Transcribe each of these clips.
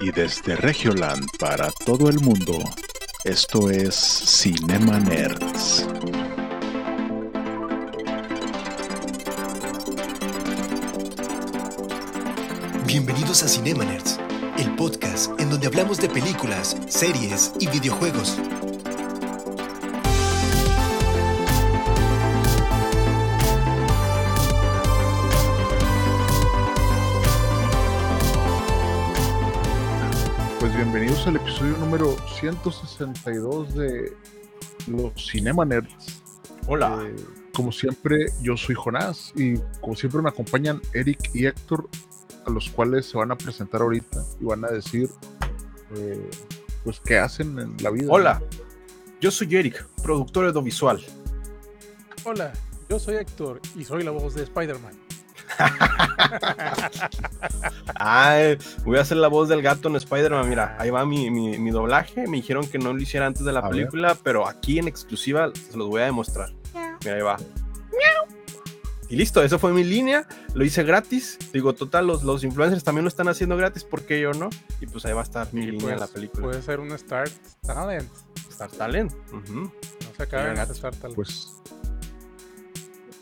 Y desde Regioland para todo el mundo, esto es Cinema Nerds. Bienvenidos a Cinema Nerds, el podcast en donde hablamos de películas, series y videojuegos. Bienvenidos al episodio número 162 de los Cinema Nerds. Hola. Eh, como siempre, yo soy Jonás y como siempre me acompañan Eric y Héctor, a los cuales se van a presentar ahorita y van a decir, eh, pues, qué hacen en la vida. Hola. Yo soy Eric, productor audiovisual. Hola, yo soy Héctor y soy la voz de Spider-Man. Ay, voy a hacer la voz del gato en Spider-Man. Mira, ahí va mi, mi- mi doblaje. Me dijeron que no lo hiciera antes de la A ver. película, pero aquí en exclusiva se los voy a demostrar. Mira, ahí va. Y listo, esa fue mi línea. Lo hice gratis. Digo, total, los, los influencers también lo están haciendo gratis. ¿Por qué yo no? Y pues ahí va a estar mi Y línea pues, en la película. Puede ser un Start Talent. Star Talent. Ujú. No se acaben Star Talent. Pues,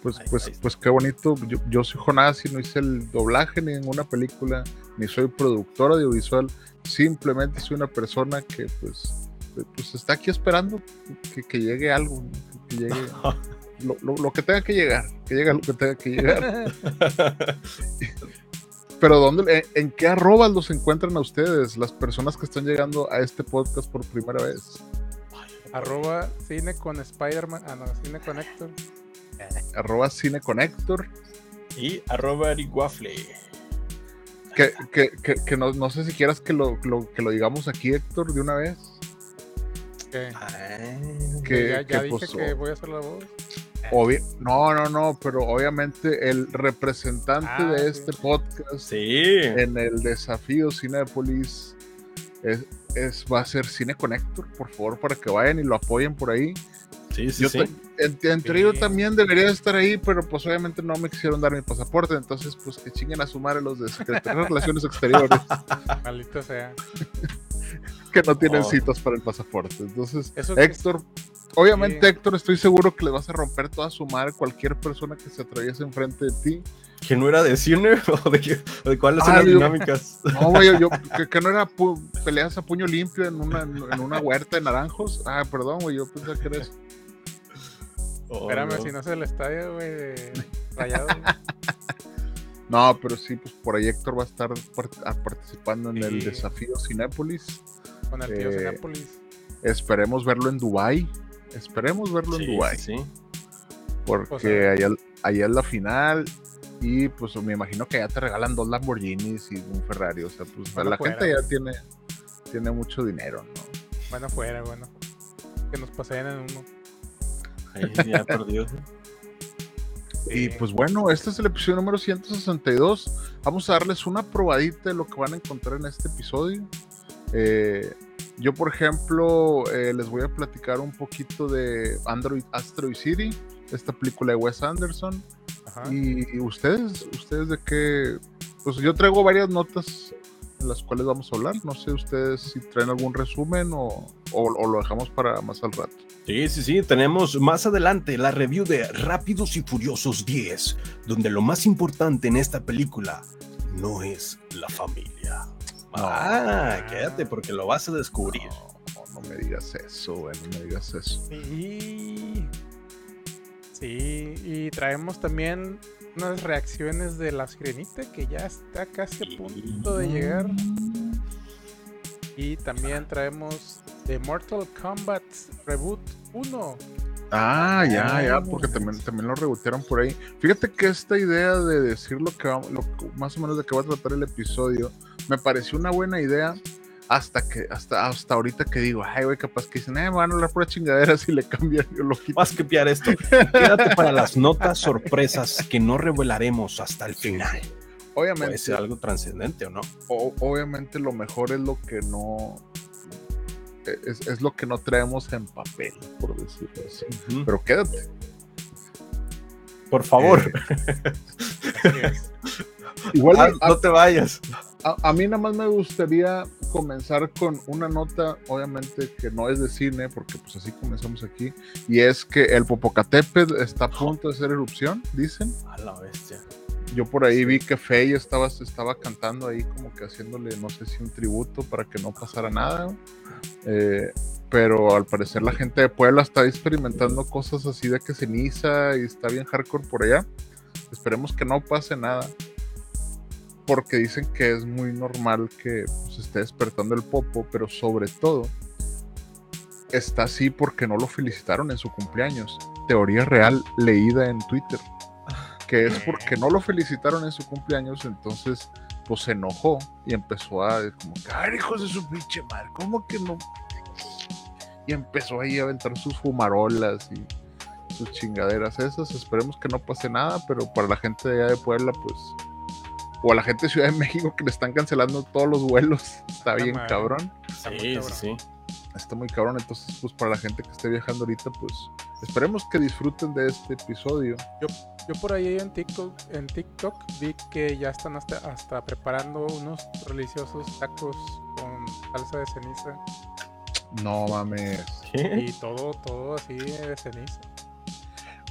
pues, Ahí- pues, ahí pues qué bonito. Yo, yo soy Jonás y no hice el doblaje ni ninguna película, ni soy productor audiovisual. Simplemente soy una persona que, pues, pues está aquí esperando que, que llegue algo, ¿no? que llegue lo, lo- lo que tenga que llegar, que llegue lo que tenga que llegar. Pero ¿dónde, en, en qué arrobas los encuentran a ustedes, las personas que están llegando a este podcast por primera vez? Arroba cine con Spider-Man. Ah, no, cine con Héctor. Arroba Cine Connector. Y arroba Eric Waffle. Que, que, que, que no, no sé si quieras que lo, lo- que lo digamos aquí, Héctor, de una vez. ¿Qué? Ay, Que, ya ya que, dije pues, que voy a hacer la voz. obvi- no, no, no, pero obviamente el representante Ah, de sí. este podcast Sí. en el desafío Cinepolis es, es, va a ser Cine Connector, por favor, para que vayan y lo apoyen por ahí. Sí, sí, Yo sí. En, en teoría yo Sí. también debería estar ahí, pero pues obviamente no me quisieron dar mi pasaporte, entonces pues que chinguen a su madre los de Secretaría de Relaciones Exteriores Maldito sea. que no tienen Oh. citas para el pasaporte. Entonces, Eso Héctor, obviamente Sí. Héctor, estoy seguro que le vas a romper toda su madre cualquier persona que se atraviese enfrente de ti. ¿Que no era de cine o de, qué- o de cuáles son Ah, las yo- dinámicas? No, güey, yo, que, que no era pu- peleas a puño limpio en una, en una huerta de naranjos. Ah, perdón, güey, yo pensé que era eso. Oh, Espérame, si no es el estadio, güey, de Rayados. güey. No, pero sí, pues por ahí Héctor va a estar par- a- participando en el desafío Cinépolis. con el tío Eh, Cinépolis. Esperemos verlo en Dubai. Esperemos verlo en Dubai. sí. Porque ver. allá, allá es la final. Y pues me imagino que ya te regalan dos Lamborghinis y un Ferrari. O sea, pues Bueno, la fuera, gente ya tiene, tiene mucho dinero, ¿no? Bueno, fuera, bueno. Que nos paseen en uno. Ahí ya perdido. Y Sí. pues bueno, este es el episodio número 162. Vamos a darles una probadita de lo que van a encontrar en este episodio. Eh, yo, por ejemplo, eh, les voy a platicar un poquito de Android Asteroid City, esta película de Wes Anderson. Ajá. Y, y ustedes, ustedes de qué, pues yo traigo varias notas en las cuales vamos a hablar. No sé ustedes si traen algún resumen o, o- o lo dejamos para más al rato. Sí, sí, sí. Tenemos más adelante la review de Rápidos y Furiosos 10, donde lo más importante en esta película no es la familia. Ah, quédate porque lo vas a descubrir. No, no me digas eso, güey, no me digas eso. Sí. Sí, y traemos también unas reacciones de la sirenita que ya está casi a punto de llegar. Y también traemos The Mortal Kombat Reboot 1. Ah, ya, ya, Ah, porque también, también lo rebotearon por ahí. Fíjate que esta idea de decir lo que va- lo que- más o menos de qué va a tratar el episodio, me pareció una buena idea hasta que, hasta, hasta ahorita que digo, ay, güey, capaz que dicen, eh, van a hablar pura chingadera si le cambian yo lo quito. Vas a copiar esto. Quédate para las notas sorpresas que no revelaremos hasta el final. Puede Obviamente, ser algo trascendente o no. o- obviamente lo mejor es lo que no, es, es lo que no traemos en papel, por decirlo así. Pero quédate. Por favor, es. Igual Ah, no te vayas. A, a mí nada más me gustaría comenzar con una nota, obviamente que no es de cine, porque pues así comenzamos aquí, y es que el Popocatépetl está a punto de hacer erupción, dicen. A la bestia. Yo por ahí vi que Fey estaba, estaba cantando ahí como que haciéndole, no sé si un tributo para que no pasara nada. Eh, pero al parecer la gente de Puebla está experimentando cosas así de que ceniza y está bien hardcore por allá. Esperemos que no pase nada. Porque dicen que es muy normal que se pues, esté despertando el popo, pero sobre todo está así porque no lo felicitaron en su cumpleaños. Teoría real leída en Twitter que es porque no lo felicitaron en su cumpleaños, entonces pues se enojó y empezó a como, ay hijos de su pinche madre, ¿cómo que no? Y empezó ahí a aventar sus fumarolas y sus chingaderas esas. Esperemos que no pase nada, pero para la gente de allá de Puebla, pues, o a la gente de Ciudad de México que le están cancelando todos los vuelos, está bien cabrón. Sí, sí, sí está muy cabrón. Entonces, pues para la gente que esté viajando ahorita, pues esperemos que disfruten de este episodio. Yo, yo por ahí en TikTok, en TikTok vi que ya están hasta, hasta preparando unos deliciosos tacos con salsa de ceniza. No mames. Y todo, todo así de ceniza.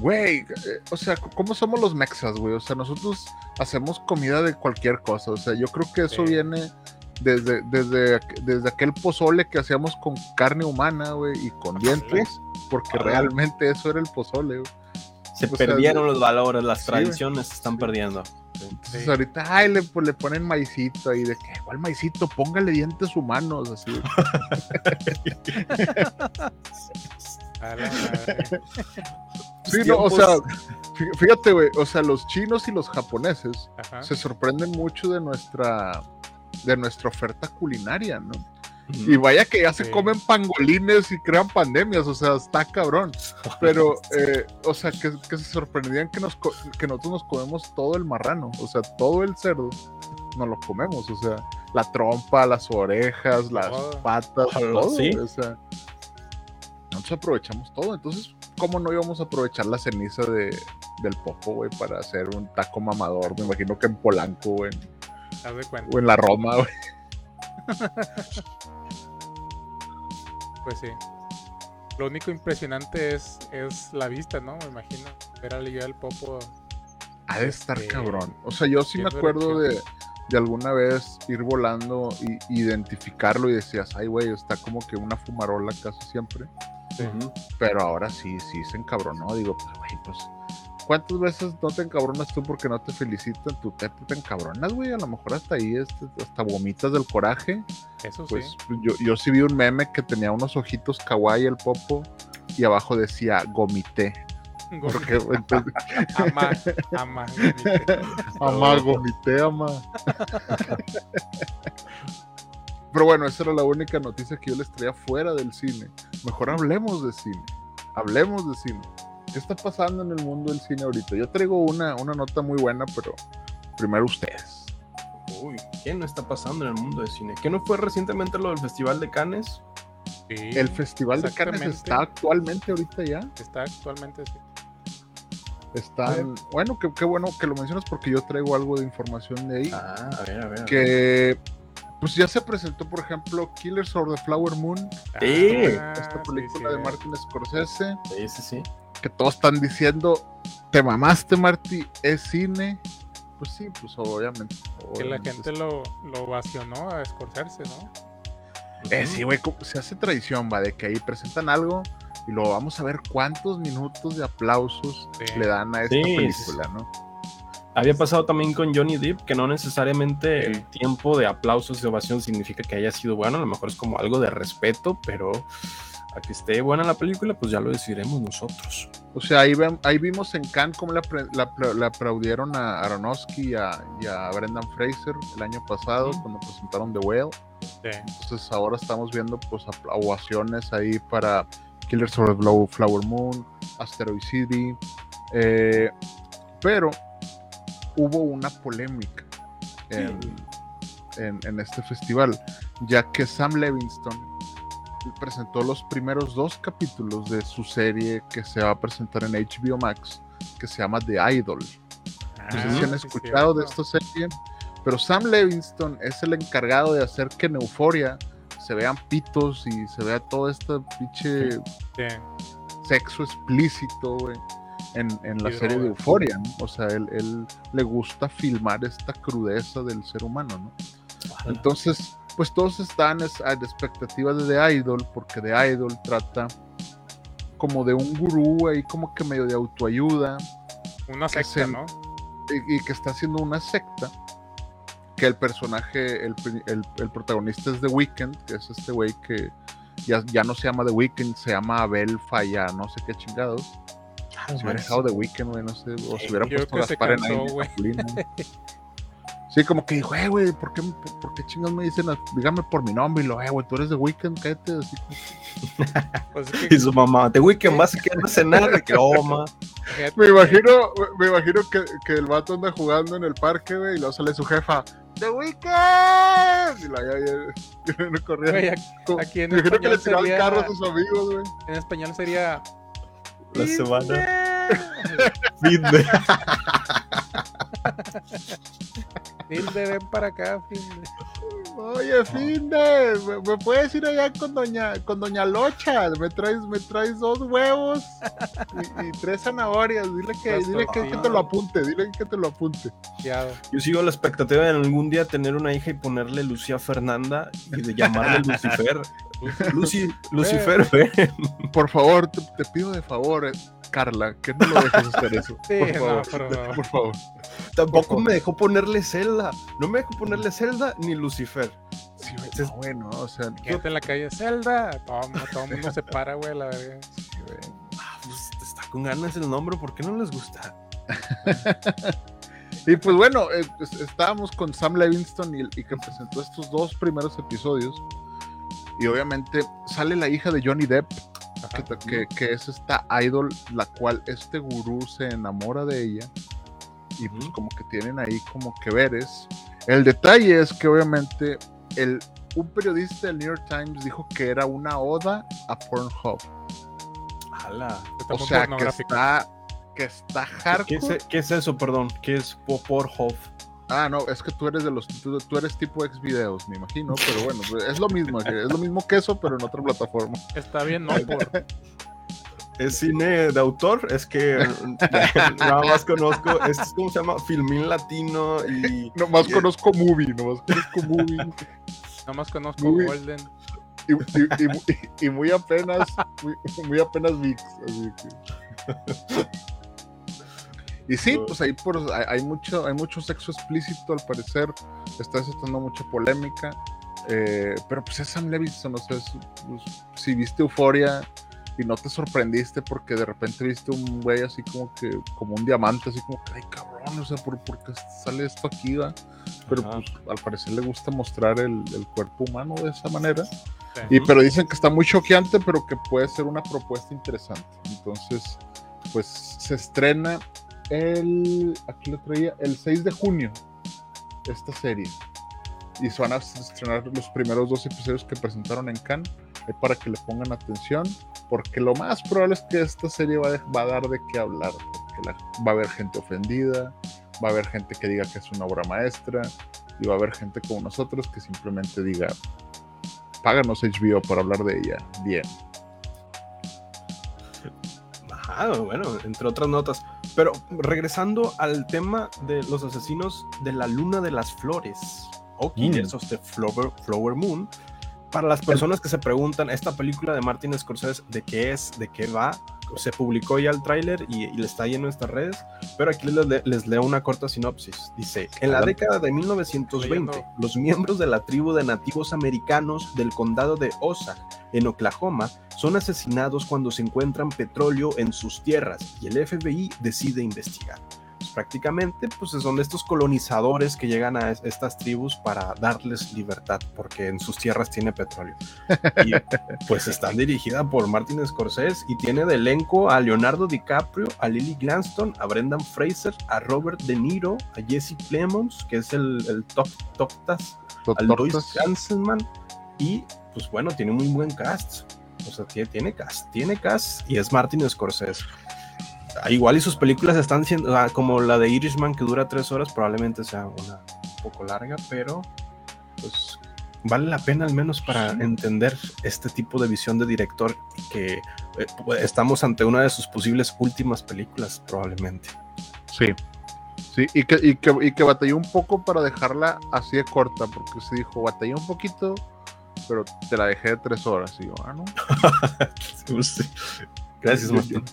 Güey, eh, o sea, ¿cómo somos los mexas, güey? O sea, nosotros hacemos comida de cualquier cosa. O sea, yo creo que eso viene desde, desde, desde aquel pozole que hacíamos con carne humana, güey, y con dientes, porque realmente eso era el pozole, güey. Se perdieron los valores, las tradiciones se están perdiendo. Entonces ahorita, ay, le, pues, le ponen maicito ahí, de que, ¿cuál maicito? Póngale dientes humanos, así. sí, no, o sea, fíjate, güey, o sea, los chinos y los japoneses se sorprenden mucho de nuestra de nuestra oferta culinaria, ¿no? Y vaya que ya se comen pangolines y crean pandemias, o sea, está cabrón. Pero, eh, o sea, que, se sorprendían que, nos, que nosotros nos comemos todo el marrano, o sea, todo el cerdo, nos lo comemos, o sea, la trompa, las orejas, las patas, todo, ¿sí? o sea, nosotros aprovechamos todo. Entonces, ¿cómo no íbamos a aprovechar la ceniza de, del popo, güey, para hacer un taco mamador? Me imagino que en Polanco, güey. O en la Roma, güey. pues sí. Lo único impresionante es, es la vista, ¿no? Me imagino. Ver al el Popo. Ha de estar este, cabrón. O sea, yo sí me acuerdo de, de, alguna vez ir volando y identificarlo y decías, ay, güey, está como que una fumarola casi siempre. Pero ahora sí, sí se encabronó. Digo, pues, güey, pues ¿Cuántas veces no te encabronas tú porque no te felicitan? Tu te, te encabronas, güey. A lo mejor hasta ahí, este, hasta vomitas del coraje. Eso pues, sí. Yo, yo sí vi un meme que tenía unos ojitos kawaii el popo y abajo decía gomité. Porque, ama, ama, ama, gomité, ama. Pero bueno, esa era la única noticia que yo les traía fuera del cine. Mejor hablemos de cine. Hablemos de cine. ¿Qué está pasando en el mundo del cine ahorita? Yo traigo una, una nota muy buena, pero primero ustedes. Uy, ¿qué no está pasando en el mundo del cine? ¿Qué no fue recientemente lo del Festival de Cannes? Sí, el Festival de Cannes está actualmente ahorita ya. Está actualmente, sí. Están, bueno, qué, bueno que lo mencionas porque yo traigo algo de información de ahí. Ah, a ver, a ver. Que pues ya se presentó, por ejemplo, Killers of the Flower Moon. Sí. Esta película de Martin Scorsese. Sí, sí, sí que todos están diciendo, te mamaste, Marty, es cine. Pues sí, pues obviamente. Que la gente lo, lo ovacionó a escorzarse, ¿no? Eh, sí, güey, se hace tradición, va, de que ahí presentan algo y luego vamos a ver cuántos minutos de aplausos le dan a esta película, ¿no? Había pasado también con Johnny Depp, que no necesariamente el tiempo de aplausos de ovación significa que haya sido bueno, a lo mejor es como algo de respeto, pero a que esté buena la película, pues ya lo decidiremos nosotros. O sea, ahí, ahí vimos en Cannes cómo le, aplaudieron a Aronofsky y a, Brendan Fraser el año pasado cuando presentaron The Whale. Entonces ahora estamos viendo pues ovaciones ahí para Killers of the Flower Moon, Asteroid City. Eh, pero hubo una polémica en, en este festival, ya que Sam Levinston presentó los primeros dos capítulos de su serie que se va a presentar en HBO Max, que se llama The Idol. no sé si han ah, escuchado de esta serie. Pero Sam Levinson es el encargado de hacer que en Euforia se vean pitos y se vea todo este pinche Sí. sexo explícito, güey, en, en la serie de. Euforia, ¿no? O sea, él, él le gusta filmar esta crudeza del ser humano, ¿no? Entonces, pues todos están es- a la expectativa de The Idol, porque The Idol trata como de un gurú ahí como que medio de autoayuda Una secta, se- ¿no? y, y que está haciendo una secta que el personaje, el, el- el protagonista es The Weeknd, que es este güey que ya, ya no se llama The Weeknd, se llama Abel Falla, no sé qué chingados. Si hubiera dejado The Weeknd, güey, no sé, o si hubiera Yo puesto que se Gaspar en güey. Capulina. Sí, como que dijo, eh, güey, ¿por qué, por, por qué chingados me dicen, dígame por mi nombre? Y lo, eh, güey, tú eres The Weeknd, cállate. Así Pues es Y su mamá, te weekend vas a quedar a cenar, de que, oh, ma. Me imagino, me imagino que, que el vato anda jugando en el parque, güey, y luego sale su jefa, The Weeknd. Y la ya, ya, ya, no corriendo. güey, aquí- Como- aquí en me imagino que le tiraba el carro a sus amigos, güey. en español sería. La semana. Finde, Fin de- Finde, ven para acá, Finde. Oye, Finde, ¿me, me puedes ir allá con doña, con doña Locha? Me traes, me traes dos huevos y, y tres zanahorias. Dile que, dile que, te lo apunte, dile que te lo apunte. Ya, Yo sigo a la expectativa de algún día tener una hija y ponerle Lucía Fernanda y de llamarle Lucifer. Lucy, Lucifer, ven. Por favor, te, te pido de favor, eh, Carla, que no lo dejes hacer eso. Sí, por no, favor, por favor. por favor. Tampoco me dejó ponerle Zelda. No me dejó ponerle Zelda ni Lucifer. Sí, güey, bueno, o sea, Gente en la calle, Zelda. Todo, todo el mundo se para, güey, la verga. sí, güey. Ah, pues está con ganas el nombre, ¿por qué no les gusta? Y pues bueno, eh, pues, estábamos con Sam Levinston y, y que presentó estos dos primeros episodios. Y obviamente sale la hija de Johnny Depp. Que, que- que es esta idol, la cual este gurú se enamora de ella. Y pues como que tienen ahí como que veres. El detalle es que obviamente el, un periodista del New York Times dijo que era una oda a Pornhub. Ala. O sea, que está, que está ¿Qué hardcore. es, qué es eso, perdón? ¿Qué es Pornhub? Ah, no, es que tú eres de los, tú, tú eres tipo ex videos, me imagino, pero bueno, es lo mismo, es lo mismo que eso, pero en otra plataforma. Está bien, no por. ¿Es cine de autor? Es que nada más conozco, es como se llama, Filmín Latino y... Nomás y- conozco movie, nomás conozco movie. Nomás conozco Golden. Y, y- y mu- y muy apenas, muy, muy apenas VIX. Así que. Y sí, pues ahí por, hay, hay mucho, hay mucho sexo explícito al parecer. Está desatando mucha polémica. eh, pero pues es Sam Levinson, o sea, es- pues, si viste Euforia y no te sorprendiste porque de repente viste un güey así como que, como un diamante, así como que, ay cabrón, o sea, ¿por, por qué sale esto aquí, va? Pero Ajá. pues al parecer le gusta mostrar el, el cuerpo humano de esa manera. Sí. Y pero dicen que está muy choqueante, pero que puede ser una propuesta interesante. Entonces, pues se estrena el, aquí lo traía, el 6 de junio, esta serie. Y se van a estrenar los primeros dos episodios que presentaron en Cannes, eh, para que le pongan atención, porque lo más probable es que esta serie va, a dar de qué hablar, porque va a haber gente ofendida, va a haber gente que diga que es una obra maestra, y va a haber gente como nosotros que simplemente diga, páganos HBO para hablar de ella. Bien. Ajá, bueno, entre otras notas. Pero regresando al tema de los asesinos de la luna de las flores, o Mm. Killers of the Flower, Flower Moon, para las personas que se preguntan, esta película de Martin Scorsese, ¿de qué es? ¿De qué va? Se publicó ya el tráiler y, y le está ahí en nuestras redes, pero aquí les, le- les leo una corta sinopsis. Dice, en la década de 1920, Leyendo. los miembros de la tribu de nativos americanos del condado de Osage, en Oklahoma, son asesinados cuando se encuentran petróleo en sus tierras y el FBI decide investigar. Prácticamente, pues son estos colonizadores que llegan a es- estas tribus para darles libertad, porque en sus tierras tiene petróleo. Y pues están dirigidas por Martin Scorsese y tiene de elenco a Leonardo DiCaprio, a Lily Gladstone, a Brendan Fraser, a Robert De Niro, a Jesse Plemons, que es el, el top, Toptas, a Lois. Hanselman y pues bueno, tiene muy buen cast. O sea, tiene, tiene cast, tiene cast y es Martin Scorsese. Ah, Igual y sus películas están siendo como la de Irishman que dura tres horas, probablemente sea una, poco larga, pero pues vale la pena al menos para entender este tipo de visión de director que eh, estamos ante una de sus posibles últimas películas probablemente. Sí. Sí, y que, y que, y que batalló un poco para dejarla así de corta, porque se dijo, batallé un poquito, pero te la dejé de tres horas. Y yo, ah, no. Sí. Gracias, Yo- Martín.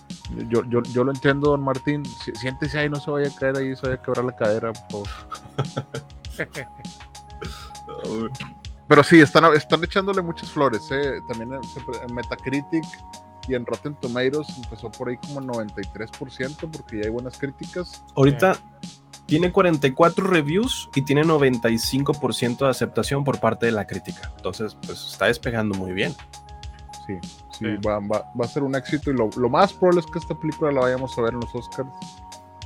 Yo, yo, yo lo entiendo, don Martín. Si- Siéntese ahí, no se vaya a caer ahí, se vaya a quebrar la cadera, por favor. Pero sí, están, están echándole muchas flores. ¿eh? También en, en Metacritic y en Rotten Tomatoes empezó por ahí como el 93% porque ya hay buenas críticas. Ahorita tiene 44 reviews y tiene 95% de aceptación por parte de la crítica. Entonces, pues está despegando muy bien. Sí, sí, Sí. Va, va- va a ser un éxito y lo, lo más probable es que esta película la vayamos a ver en los Oscars.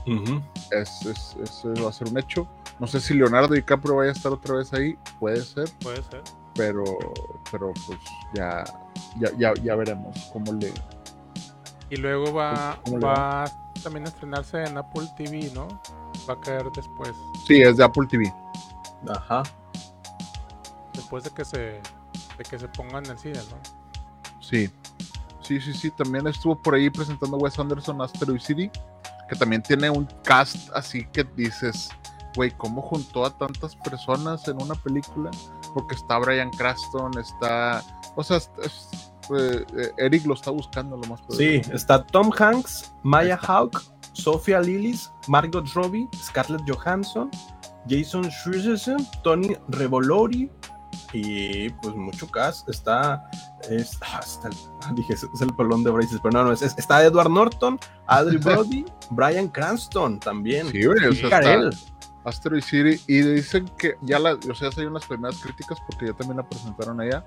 Ujú. Es, es- es- va a ser un hecho. No sé si Leonardo DiCaprio vaya a estar otra vez ahí, puede ser, Puede ser. pero, pero pues ya, ya, ya, ya veremos cómo le, Y luego va, ¿Cómo le va también a estrenarse en Apple TV, ¿no? Va a caer después. Sí, es de Apple TV. Ajá. Después de que se, de que se ponga en el cine, ¿no? Sí. Sí, sí, sí. También estuvo por ahí presentando Wes Anderson Asteroid City, que también tiene un cast así que dices, güey, ¿cómo juntó a tantas personas en una película? Porque está Brian Cranston, está. O sea, es- eh, Eric lo está buscando lo más Sí, probable. está Tom Hanks, Maya Hawke, Sophia Lillis, Margot Robbie, Scarlett Johansson, Jason Schwartzman, Tony Revolori y pues mucho cast. Está, es, ah, está el- ah, dije, es el pelón de Braces, pero no, no, es, es- está Edward Norton, Adri Brody, Brian Cranston también. Sí, güey, o sea, está Karel. Asteroid City. Y dicen que ya la, o sea, hay unas primeras críticas porque ya también la presentaron allá.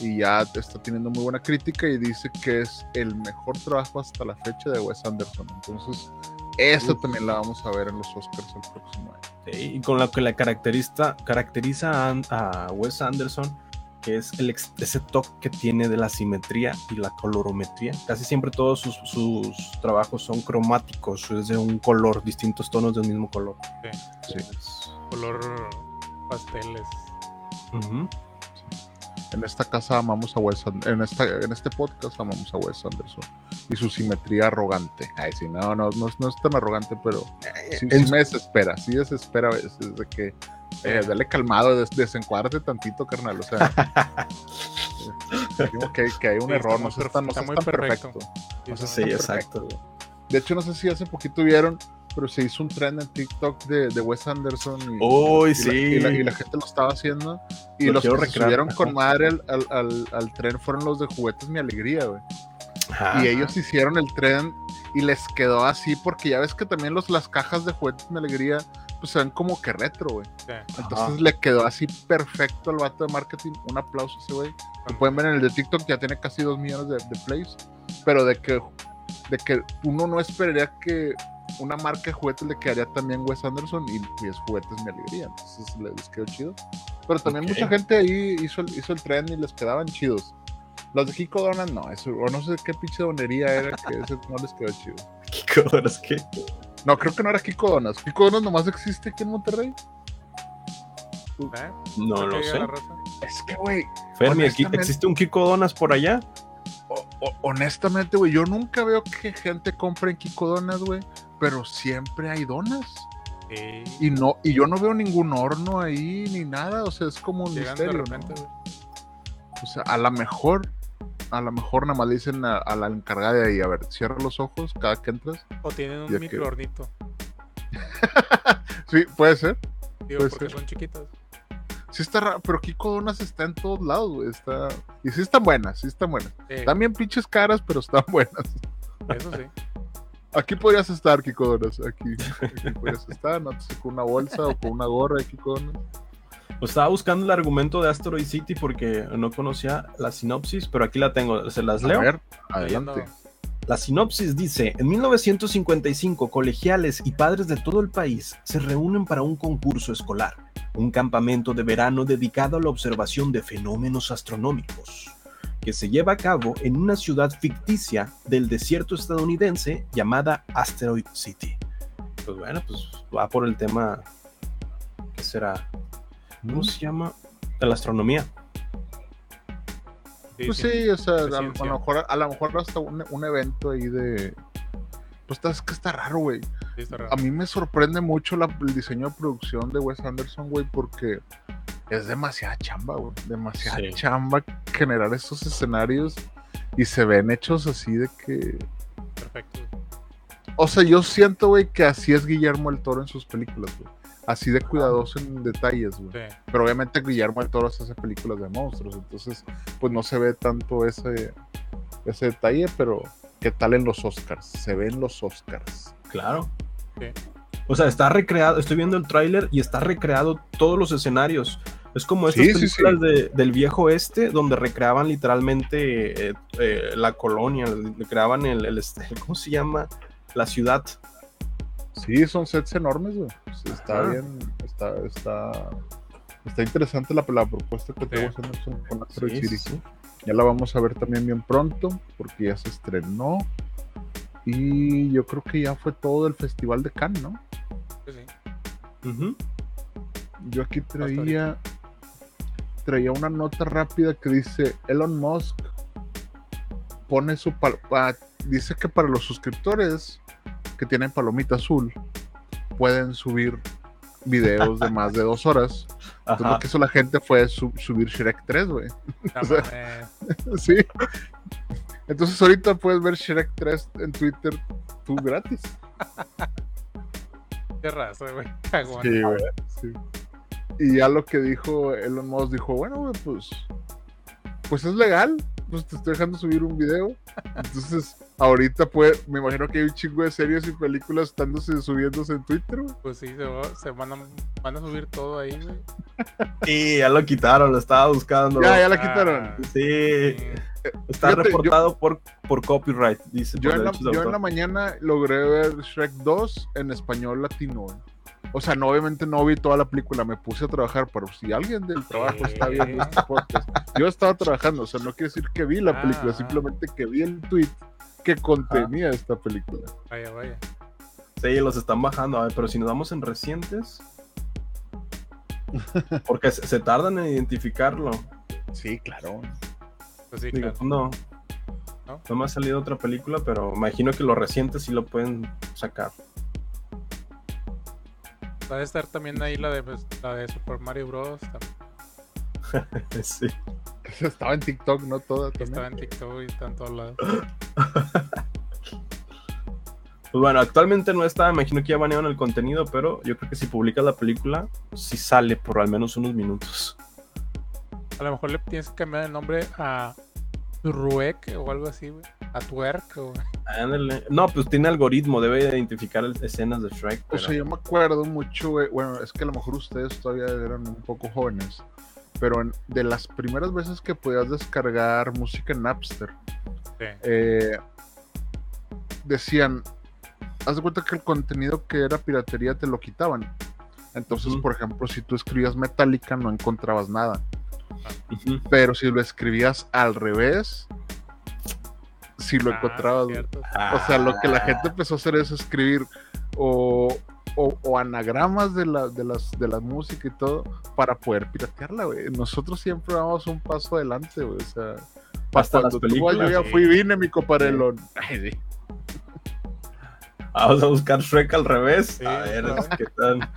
Y ya está teniendo muy buena crítica y dice que es el mejor trabajo hasta la fecha de Wes Anderson. Entonces, Uf. también la vamos a ver en los Oscars el próximo año. Sí, y con lo que le caracteriza, caracteriza a, a Wes Anderson, que es el, ex- ese toque que tiene de la simetría y la colorometría. Casi siempre todos sus, sus trabajos son cromáticos, es de un color, distintos tonos del mismo color. Sí. Es- Color pasteles. Ujú. En esta casa amamos a Wes Anderson. En, esta, en este podcast amamos a Wes Anderson. Y su simetría arrogante. Ay, sí, no, no, no, es- no es tan arrogante, pero sí, En sí me desespera. Sí desespera a veces de que. Eh, dale calmado, des- desencuádrate tantito, carnal. O sea, digo que, que hay un Sí, error, está no tan, no está muy perfecto. perfecto. Sí, No exacto. perfecto. De hecho, no sé si hace poquito vieron, pero se hizo un trend en TikTok de, de Wes Anderson. Y, Uy, y la- sí. y, la, y la gente lo estaba haciendo. Y Lo los que quiero se subieron con madre al, al, al- al tren fueron los de Juguetes Mi Alegría, güey. Ajá. Y ellos hicieron el tren y les quedó así, porque ya ves que también los, las cajas de Juguetes Mi Alegría, pues se ven como que retro, güey. Sí. Entonces Ajá. le quedó así perfecto al vato de marketing. Un aplauso a ese güey. Lo pueden ver en el de TikTok, ya tiene casi 2 millones de, de plays. Pero de que, de que uno no esperaría que una marca de juguetes le quedaría también Wes Anderson y, y es juguetes mi alegría. Entonces le- les quedó chido. Pero también Ok. mucha gente ahí hizo el, hizo el tren y les quedaban chidos. Los de Kiko Donas no, eso, o no sé qué pinche donería era que ese no les quedó chido. ¿Qué cosas que? No, creo que no era Kiko Donas. Kiko Donas nomás existe aquí en Monterrey. ¿Eh? No ¿Por qué lo sé. Es que, güey, Fermi, honestamente- ¿existe un Kiko Donas por allá? O- o- honestamente, güey, yo nunca veo que gente compre en Kiko Donas, güey, pero siempre hay donas. Sí. Y no, y yo no veo ningún horno ahí ni nada, o sea, es como un Llegan de misterio, repente, ¿no? güey. O sea, a lo mejor, a lo mejor nada más le dicen a, a la encargada de ahí, a ver, cierra los ojos cada que entras. O tienen un Ya que-. Sí, puede ser. Digo, Puede porque ser. son chiquitas. Sí está raro, pero Kiko Donas está en todos lados, güey, está... Y sí están buenas, sí están buenas. Sí, También pinches caras, pero están buenas. eso sí. Aquí podrías estar, Kiko Donas. Aquí, aquí podrías estar, no sé, con una bolsa o con una gorra de Kiko Donas. Pues estaba buscando el argumento de Asteroid City porque no conocía la sinopsis, pero aquí la tengo, se las leo. A ver, adelante. La sinopsis dice, en 1955 colegiales y padres de todo el país se reúnen para un concurso escolar, un campamento de verano dedicado a la observación de fenómenos astronómicos, que se lleva a cabo en una ciudad ficticia del desierto estadounidense llamada Asteroid City. Pues bueno, pues va por el tema, ¿qué será? ¿Cómo se llama? De la astronomía. Pues sí, o sea, a, lo- mejor, a lo mejor hasta un, un evento ahí de. Pues es que está raro, güey. sí, está raro. A mí me sorprende mucho la- el diseño de producción de Wes Anderson, güey, porque es demasiada chamba, güey. Demasiada Sí. chamba generar esos escenarios y se ven hechos así de que. Perfecto. O sea, yo siento, güey, que así es Guillermo el Toro en sus películas, güey. Así de cuidadoso en detalles, güey. Sí. Pero obviamente Guillermo del Toro hace películas de monstruos, entonces pues no se ve tanto ese, ese detalle, pero ¿qué tal en los Oscars? Se ven los Oscars. Claro. Sí. O sea, está recreado, estoy viendo el tráiler y está recreado todos los escenarios. Es como estas Sí, sí, sí. películas de- del viejo este, donde recreaban literalmente eh, eh, la colonia, recreaban el, el este- ¿cómo se llama? La ciudad. Sí, son sets enormes, güey. Pues, Está Ajá. bien, está, está, está interesante la, la propuesta que Sí. tengo con Asteroid Sí, City. sí. Ya la vamos a ver también bien pronto, porque ya se estrenó. Y yo creo que ya fue todo el Festival de Cannes, ¿no? Sí. Yo aquí traía traía una nota rápida que dice Elon Musk pone su pa- dice que para los suscriptores que tienen palomita azul pueden subir videos de más de dos horas. Entonces Ajá. lo que hizo la gente fue su- subir Shrek 3, güey. O sea. Sí. Entonces ahorita puedes ver Shrek 3 en Twitter tú gratis. Qué raza, güey. Sí, güey, sí. Y ya lo que dijo Elon Musk dijo, bueno, güey, pues, pues es legal, pues te estoy dejando subir un video. Entonces, ahorita pues, me imagino que hay un chingo de series y películas estándose subiéndose en Twitter, güey. Pues sí, se, va- se van, a, van a subir todo ahí, güey. Sí, ya lo quitaron, lo estaba buscando. Ya, ya la Ah, quitaron. Sí, sí. está Fíjate, yo- reportado por, por copyright, dice. Yo por en, la, yo en mañana logré ver Shrek 2 en español latino, güey. O sea, no, obviamente no vi toda la película, me puse a trabajar, pero si alguien del trabajo está viendo este podcast, yo estaba trabajando, o sea, no quiere decir que vi la película, Ah. simplemente que vi el tweet que contenía esta película. Vaya, vaya. Sí, los están bajando. A ver, pero si nos vamos en recientes. Porque se, se tardan en identificarlo. Sí, claro. Pues sí, Digo, claro. no. ¿No? No me ha salido otra película, pero imagino que los recientes sí lo pueden sacar. Va a estar también ahí la de, pues, la de Super Mario Bros. también, Sí. Estaba en TikTok, no toda que estaba también. en TikTok y está en todos lados. Pues bueno, actualmente no está, imagino que ya banearon el contenido, pero yo creo que si publicas la película, sí sale por al menos unos minutos. A lo mejor le tienes que cambiar el nombre a Ruek o algo así, güey. A Twerk o... Ándale. No, pues tiene algoritmo, debe identificar escenas de Shrek. O pero- sea, yo me acuerdo mucho, güey, bueno, es que a lo mejor ustedes todavía eran un poco jóvenes, pero en- de las primeras veces que podías descargar música en Napster, Sí. eh, decían, haz de cuenta que el contenido que era piratería te lo quitaban. Entonces, por ejemplo, si tú escribías Metallica no encontrabas nada, pero si lo escribías al revés, sí lo Ah, encontrabas. O sea, lo que la gente empezó a hacer es escribir o, o- o anagramas de la, de, las, de la música y todo para poder piratearla, güey. Nosotros siempre vamos un paso adelante, güey. O sea, Hasta las cuando tú, películas, yo ya sí. fui y vine, mi coparelón. Ay, sí. Vamos a buscar Shrek al revés. Sí, a ver. ¿qué tal?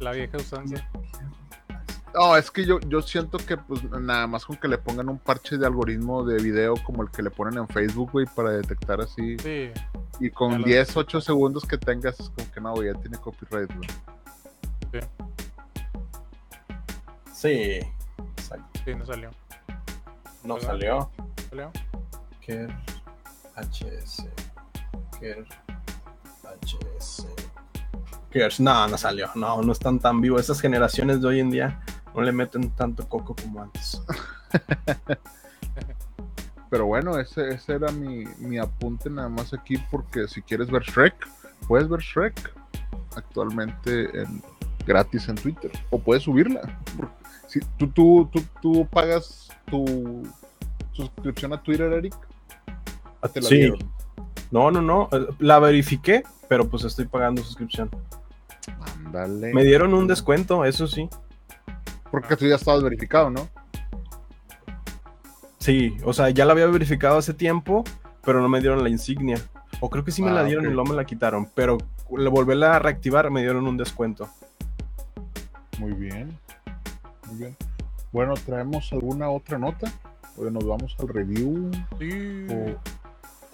La vieja usanza. No, es que yo, yo siento que pues nada más con que le pongan un parche de algoritmo de video como el que le ponen en Facebook, güey, para detectar así. Sí. Y con lo- 10, 8 segundos que tengas, es como que no, güey, ya tiene copyright, güey. Sí. Exacto. Sí, no salió. No ¿Verdad? salió. ¿Salió? Ker HS. Ker HS. Kers, no, no salió. No, no están tan vivos. Esas generaciones de hoy en día no le meten tanto coco como antes. Pero bueno, ese, ese era mi, mi apunte nada más aquí porque si quieres ver Shrek, puedes ver Shrek actualmente en, gratis en Twitter o puedes subirla. Si tú, tú, tú, tú pagas tu suscripción a Twitter, Eric, ¿a te la Sí. dieron? No, no, no. eh, La verifiqué, pero pues estoy pagando suscripción. Ándale. Me dieron un descuento, eso sí. Porque tú ya estabas verificado, ¿no? Sí, o sea, ya la había verificado hace tiempo, pero no me dieron la insignia. O creo que sí me la Ah, dieron y luego me la quitaron, pero al volverla a reactivar me dieron un descuento. Muy bien. Muy bien. Bueno, ¿traemos alguna otra nota? O nos vamos al review. Sí. O...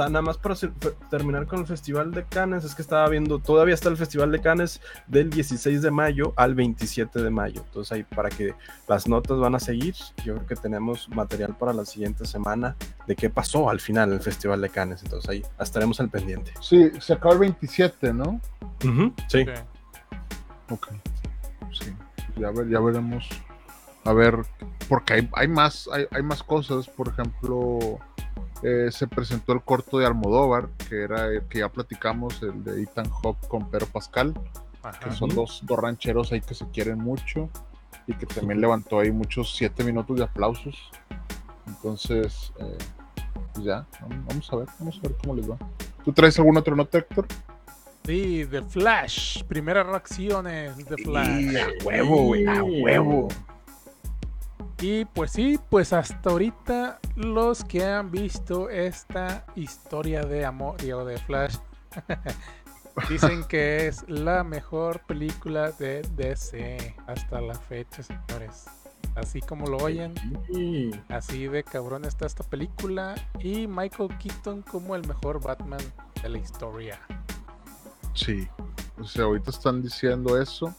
Nada más para terminar con el Festival de Cannes, es que estaba viendo, todavía está el Festival de Cannes del 16 de mayo al 27 de mayo. Entonces ahí para que las notas van a seguir, yo creo que tenemos material para la siguiente semana de qué pasó al final en el Festival de Cannes. Entonces ahí estaremos al pendiente. Sí, se acaba el 27, ¿no? Sí. Ok. Sí. Ya, ver, ya veremos. A ver, porque hay, hay más, hay, hay más cosas. Por ejemplo, eh, se presentó el corto de Almodóvar, que era el que ya platicamos, el de Ethan Hawke con Pedro Pascal, Ajá. que son dos, dos rancheros ahí que se quieren mucho y que también levantó ahí muchos siete minutos de aplausos. Entonces, eh, pues ya, vamos- a ver, vamos a ver cómo les va. ¿Tú traes alguna otra nota, Héctor? Sí, The Flash. Primeras reacciones de Flash. a huevo, güey, a huevo. Y pues sí, pues hasta ahorita los que han visto esta historia de amor, digo, de Flash, dicen que es la mejor película de DC hasta la fecha, señores. Así como lo oyen, Sí. así de cabrón está esta película y Michael Keaton como el mejor Batman de la historia. Sí, o sea, ahorita están diciendo eso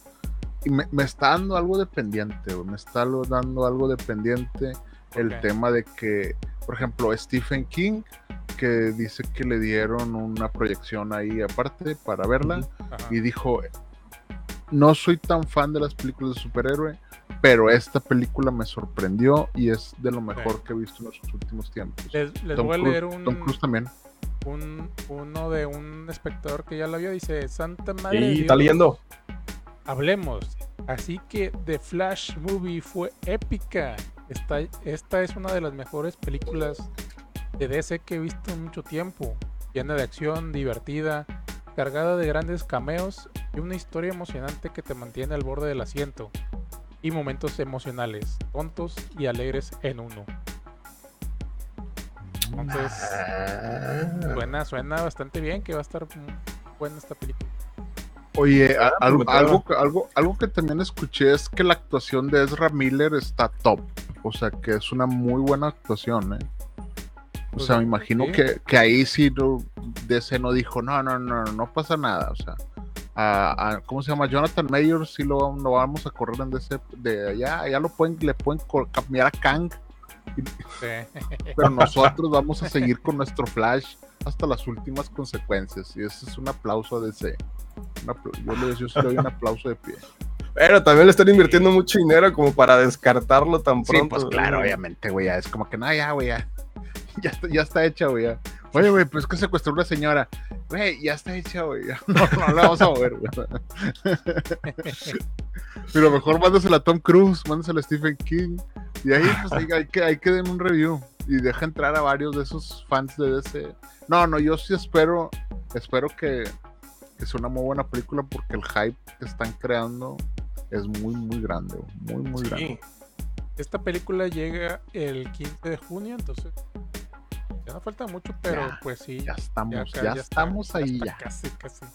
y me, me está dando algo de pendiente, me está dando algo de pendiente el tema de que, por ejemplo, Stephen King, que dice que le dieron una proyección ahí aparte para verla y dijo, no soy tan fan de las películas de superhéroe, pero esta película me sorprendió y es de lo mejor que he visto en los últimos tiempos. Les, les Tom voy a Cruise- leer un, Tom Cruise también. un- uno de un espectador que ya lo vio. Dice: Santa Madre. Sí, está leyendo. Hablemos. Así que The Flash Movie fue épica. Esta, esta es una de las mejores películas de DC que he visto en mucho tiempo. Llena de acción, divertida, cargada de grandes cameos y una historia emocionante que te mantiene al borde del asiento. Y momentos emocionales, tontos y alegres en uno. Entonces, suena, suena bastante bien que va a estar buena esta película. Oye, a- al- prometedora. algo, que- algo, algo que también escuché es que la actuación de Ezra Miller está top. O sea, que es una muy buena actuación, ¿eh? O Pues, sea, me imagino sí. que, que ahí sí no, DC no dijo, no, no, no, no pasa nada. O sea, a, a- ¿cómo se llama? Jonathan Mayer sí lo, lo vamos a correr en DC. De allá, ya lo pueden, le pueden cambiar a Kang. Sí. Pero nosotros vamos a seguir con nuestro Flash hasta las últimas consecuencias. Y ese es un aplauso a DC. Yo, le, yo sí le doy un aplauso de pie. Pero también le están invirtiendo mucho dinero como para descartarlo tan Sí, pronto. pues claro, obviamente, güey. Es como que, no, ya, güey, ya. Ya está, ya está hecha, güey. ya. Oye, güey, pues es que secuestró a una señora. Güey, ya está hecha, güey. No, no la vamos a mover, güey. Pero mejor mándasela a Tom Cruise, mándasela a Stephen King. Y ahí, pues, ahí, hay que, hay que den un review. Y deja entrar a varios de esos fans de ese. No, no, yo sí espero, espero que, que sea una muy buena película porque el hype que están creando es muy, muy grande. Muy, muy grande. Esta película llega el 15 de junio, entonces ya no falta mucho, pero Ya, pues sí. Ya estamos, ya, estamos ahí ya. Casi, casi.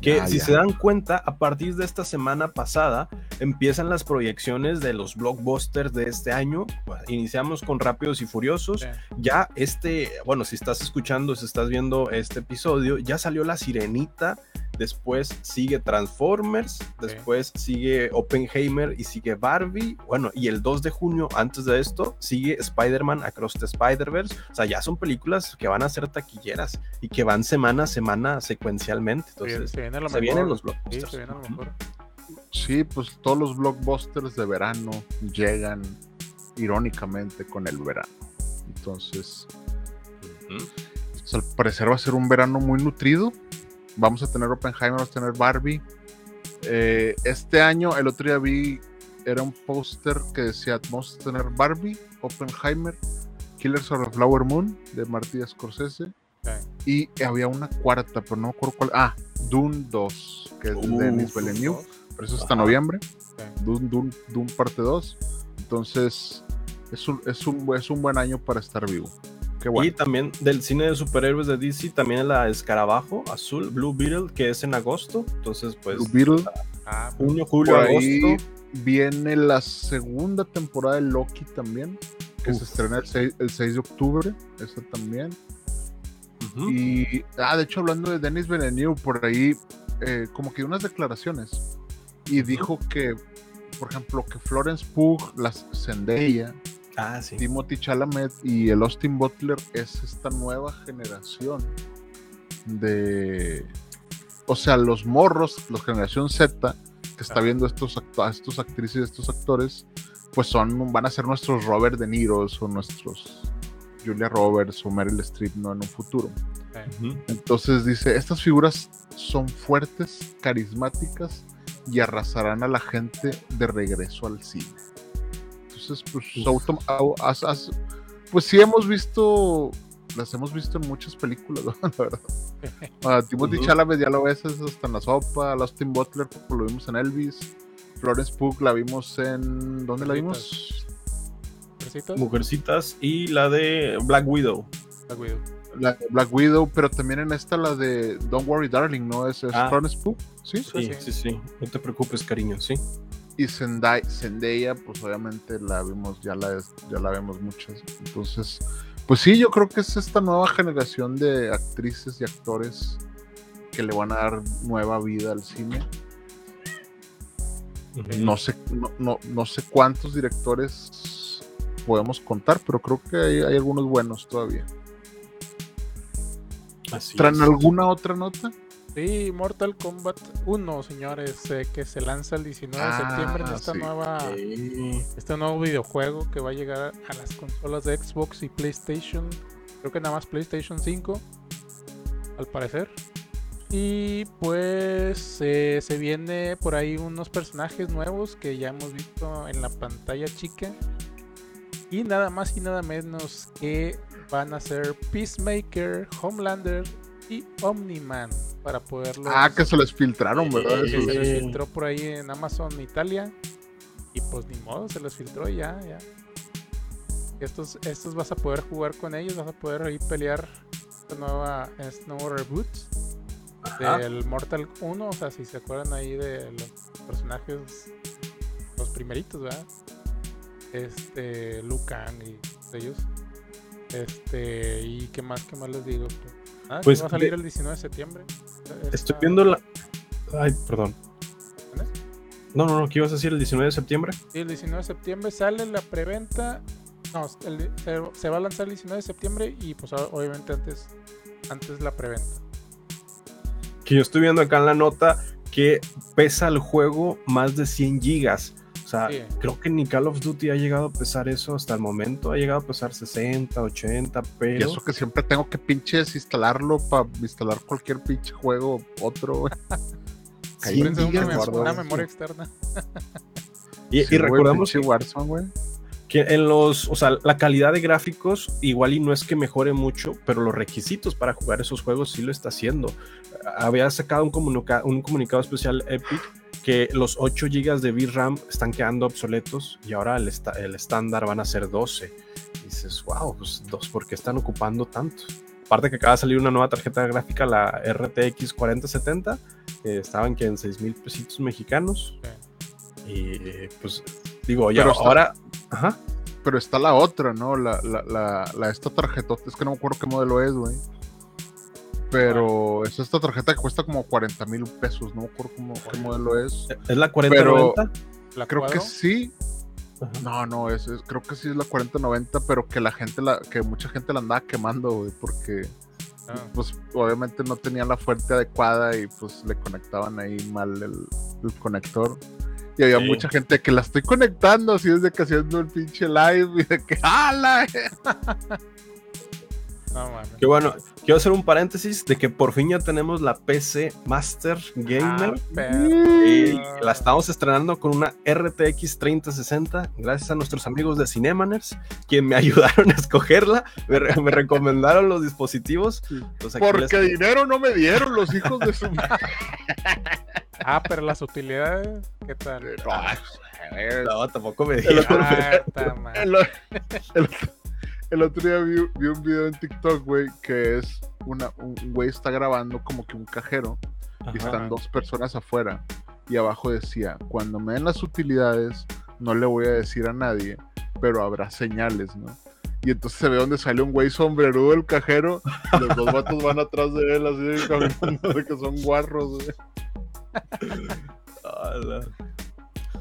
Que Ya, si ya. se dan cuenta, a partir de esta semana pasada empiezan las proyecciones de los blockbusters de este año. Iniciamos con Rápidos y Furiosos. Sí. Ya este, bueno, si estás escuchando, si estás viendo este episodio, ya salió La Sirenita. Después sigue Transformers, después sigue Oppenheimer y sigue Barbie. Bueno, y el 2 de junio, antes de esto, sigue Spider-Man Across the Spider-Verse. O sea, ya son películas que van a ser taquilleras y que van semana a semana secuencialmente. Entonces, se viene lo se mejor. vienen los Sí, blockbusters. se viene lo Ujú. mejor. Sí, pues todos los blockbusters de verano llegan irónicamente con el verano. Entonces, pues, al parecer va a ser un verano muy nutrido. Vamos a tener Oppenheimer, vamos a tener Barbie. Eh, este año, el otro día vi, era un póster que decía, vamos a tener Barbie, Oppenheimer, Killers of the Flower Moon de Marty Scorsese. Y había una cuarta, pero no me acuerdo cuál. Ah, Dune 2, que es de Uh, Denis Villeneuve. Pero eso es hasta Ajá. noviembre. Sí. Doom, Doom, Doom parte 2. Entonces, es un, es, un, es un buen año para estar vivo. Qué Y también del cine de superhéroes de DC, también la Escarabajo Azul, Blue Beetle, que es en agosto. Entonces, pues, Blue Beetle. Ah, junio, julio, Por ahí agosto. viene la segunda temporada de Loki también, que se estrena el 6, el 6 de octubre. Esa también. Y, ah, de hecho, hablando de Denis Villeneuve, por ahí, eh, como que unas declaraciones. Y dijo que, por ejemplo, que Florence Pugh, la Zendaya, Ah, sí. Timothy Chalamet y el Austin Butler es esta nueva generación de. O sea, los morros, la generación Z, que está viendo estos, a estos actrices y estos actores, pues son, van a ser nuestros Robert De Niro o nuestros Julia Roberts o Meryl Streep ¿no? en un futuro. Ujú. Entonces dice, estas figuras son fuertes, carismáticas y arrasarán a la gente de regreso al cine. Entonces, pues, as- as- pues sí hemos visto, las hemos visto en muchas películas, ¿no? la verdad. A Timothy Ujú. Chalamet ya lo ves es hasta en la sopa, a Austin Butler pues, lo vimos en Elvis, Florence Pugh la vimos en, ¿dónde la vimos? ¿Besitos? Mujercitas y la de Black Widow. Ah, güey. La de Black Widow, pero también en esta la de Don't Worry Darling, ¿no? Es, es Ah. Florence Pugh, ¿sí? Sí, sí. sí, sí. No te preocupes, cariño, sí. Y Zendaya, Zendaya, pues obviamente la vimos, ya la, ya la vemos muchas. Entonces, pues sí, yo creo que es esta nueva generación de actrices y actores que le van a dar nueva vida al cine. No sé, no, no, no sé cuántos directores podemos contar, pero creo que hay, hay algunos buenos todavía. ¿Traen alguna otra nota? Sí, Mortal Kombat 1, señores, eh, que se lanza el 19 de Ah, septiembre en esta sí. nueva, Sí. este nuevo videojuego que va a llegar a las consolas de Xbox y PlayStation. Creo que nada más PlayStation 5, al parecer. Y pues eh, se viene por ahí unos personajes nuevos que ya hemos visto en la pantalla chica. Y nada más y nada menos que van a ser Peacemaker, Homelander y Omni-Man para poderlos Ah, que se les filtraron, ¿verdad? se les filtró por ahí en Amazon Italia. Y pues ni modo, se les filtró y ya, ya. Estos, estos vas a poder jugar con ellos, vas a poder ahí pelear esta nueva, este nuevo reboot Ajá. del Mortal 1. O sea, si se acuerdan ahí de los personajes, los primeritos, ¿verdad? Este, Liu Kang y ellos. Este, y qué más, qué más les digo. Ah, Pues, va a salir de- el 19 de septiembre. Estoy viendo la. Ay, perdón. No, no, no, ¿qué ibas a decir el 19 de septiembre? Sí, el 19 de septiembre sale la preventa. No, el- se, se va a lanzar el 19 de septiembre y pues obviamente antes, antes la preventa. Que yo estoy viendo acá en la nota que pesa el juego más de 100 gigas. O sea, Sí. creo que ni Call of Duty ha llegado a pesar eso hasta el momento. Ha llegado a pesar 60, 80, Y pero. eso que siempre tengo que pinches instalarlo para instalar cualquier pinche juego, otro. Sí, una, una memoria externa. Y, y Sí, güey, recordamos pinche Warzone, güey. que en los, o sea, la calidad de gráficos igual y no es que mejore mucho, pero los requisitos para jugar esos juegos sí lo está haciendo. Había sacado un, comunica- un comunicado especial Epic que los 8 GB de VRAM están quedando obsoletos y ahora el, el estándar van a ser 12. Y dices, wow, pues dos, ¿por qué están ocupando tanto? Aparte que acaba de salir una nueva tarjeta gráfica, la RTX 4070, que estaban que en 6 mil pesitos mexicanos. Y pues digo, ya Pero está- ahora... Ajá. Pero está la otra, ¿no? La, la, la, la esta tarjetota, es que no me acuerdo qué modelo es, güey. Pero es esta tarjeta que cuesta como 40 mil pesos, no me acuerdo cómo, qué modelo es. ¿Es la 4090? La Creo que sí. Ajá. No, no, es, es- creo que sí es la 4090, pero que la gente, la, que mucha gente la andaba quemando, güey, porque ah, pues obviamente no tenían la fuente adecuada y pues le conectaban ahí mal el, el conector. Y había Sí. mucha gente que la estoy conectando así desde que haciendo el pinche live y de que ¡Hala! no mames. Que bueno, quiero hacer un paréntesis de que por fin ya tenemos la PC Master Gamer. Ah, y la estamos estrenando con una RTX 3060, gracias a nuestros amigos de Cinemaners, quien me ayudaron a escogerla, me, re- me recomendaron los dispositivos. Aquí Porque les- dinero no me dieron los hijos de su madre. Ah, pero las utilidades, ¿qué tal? No, a ver, No, tampoco me Ah, mal. El, o- el otro- el otro día vi, vi un video en TikTok, güey, que es una, un güey está grabando como que un cajero y están dos personas afuera y abajo decía, cuando me den las utilidades no le voy a decir a nadie, pero habrá señales, ¿no? Y entonces se ve donde sale un güey sombrerudo del cajero y los dos vatos van atrás de él así caminando de que son guarros, güey.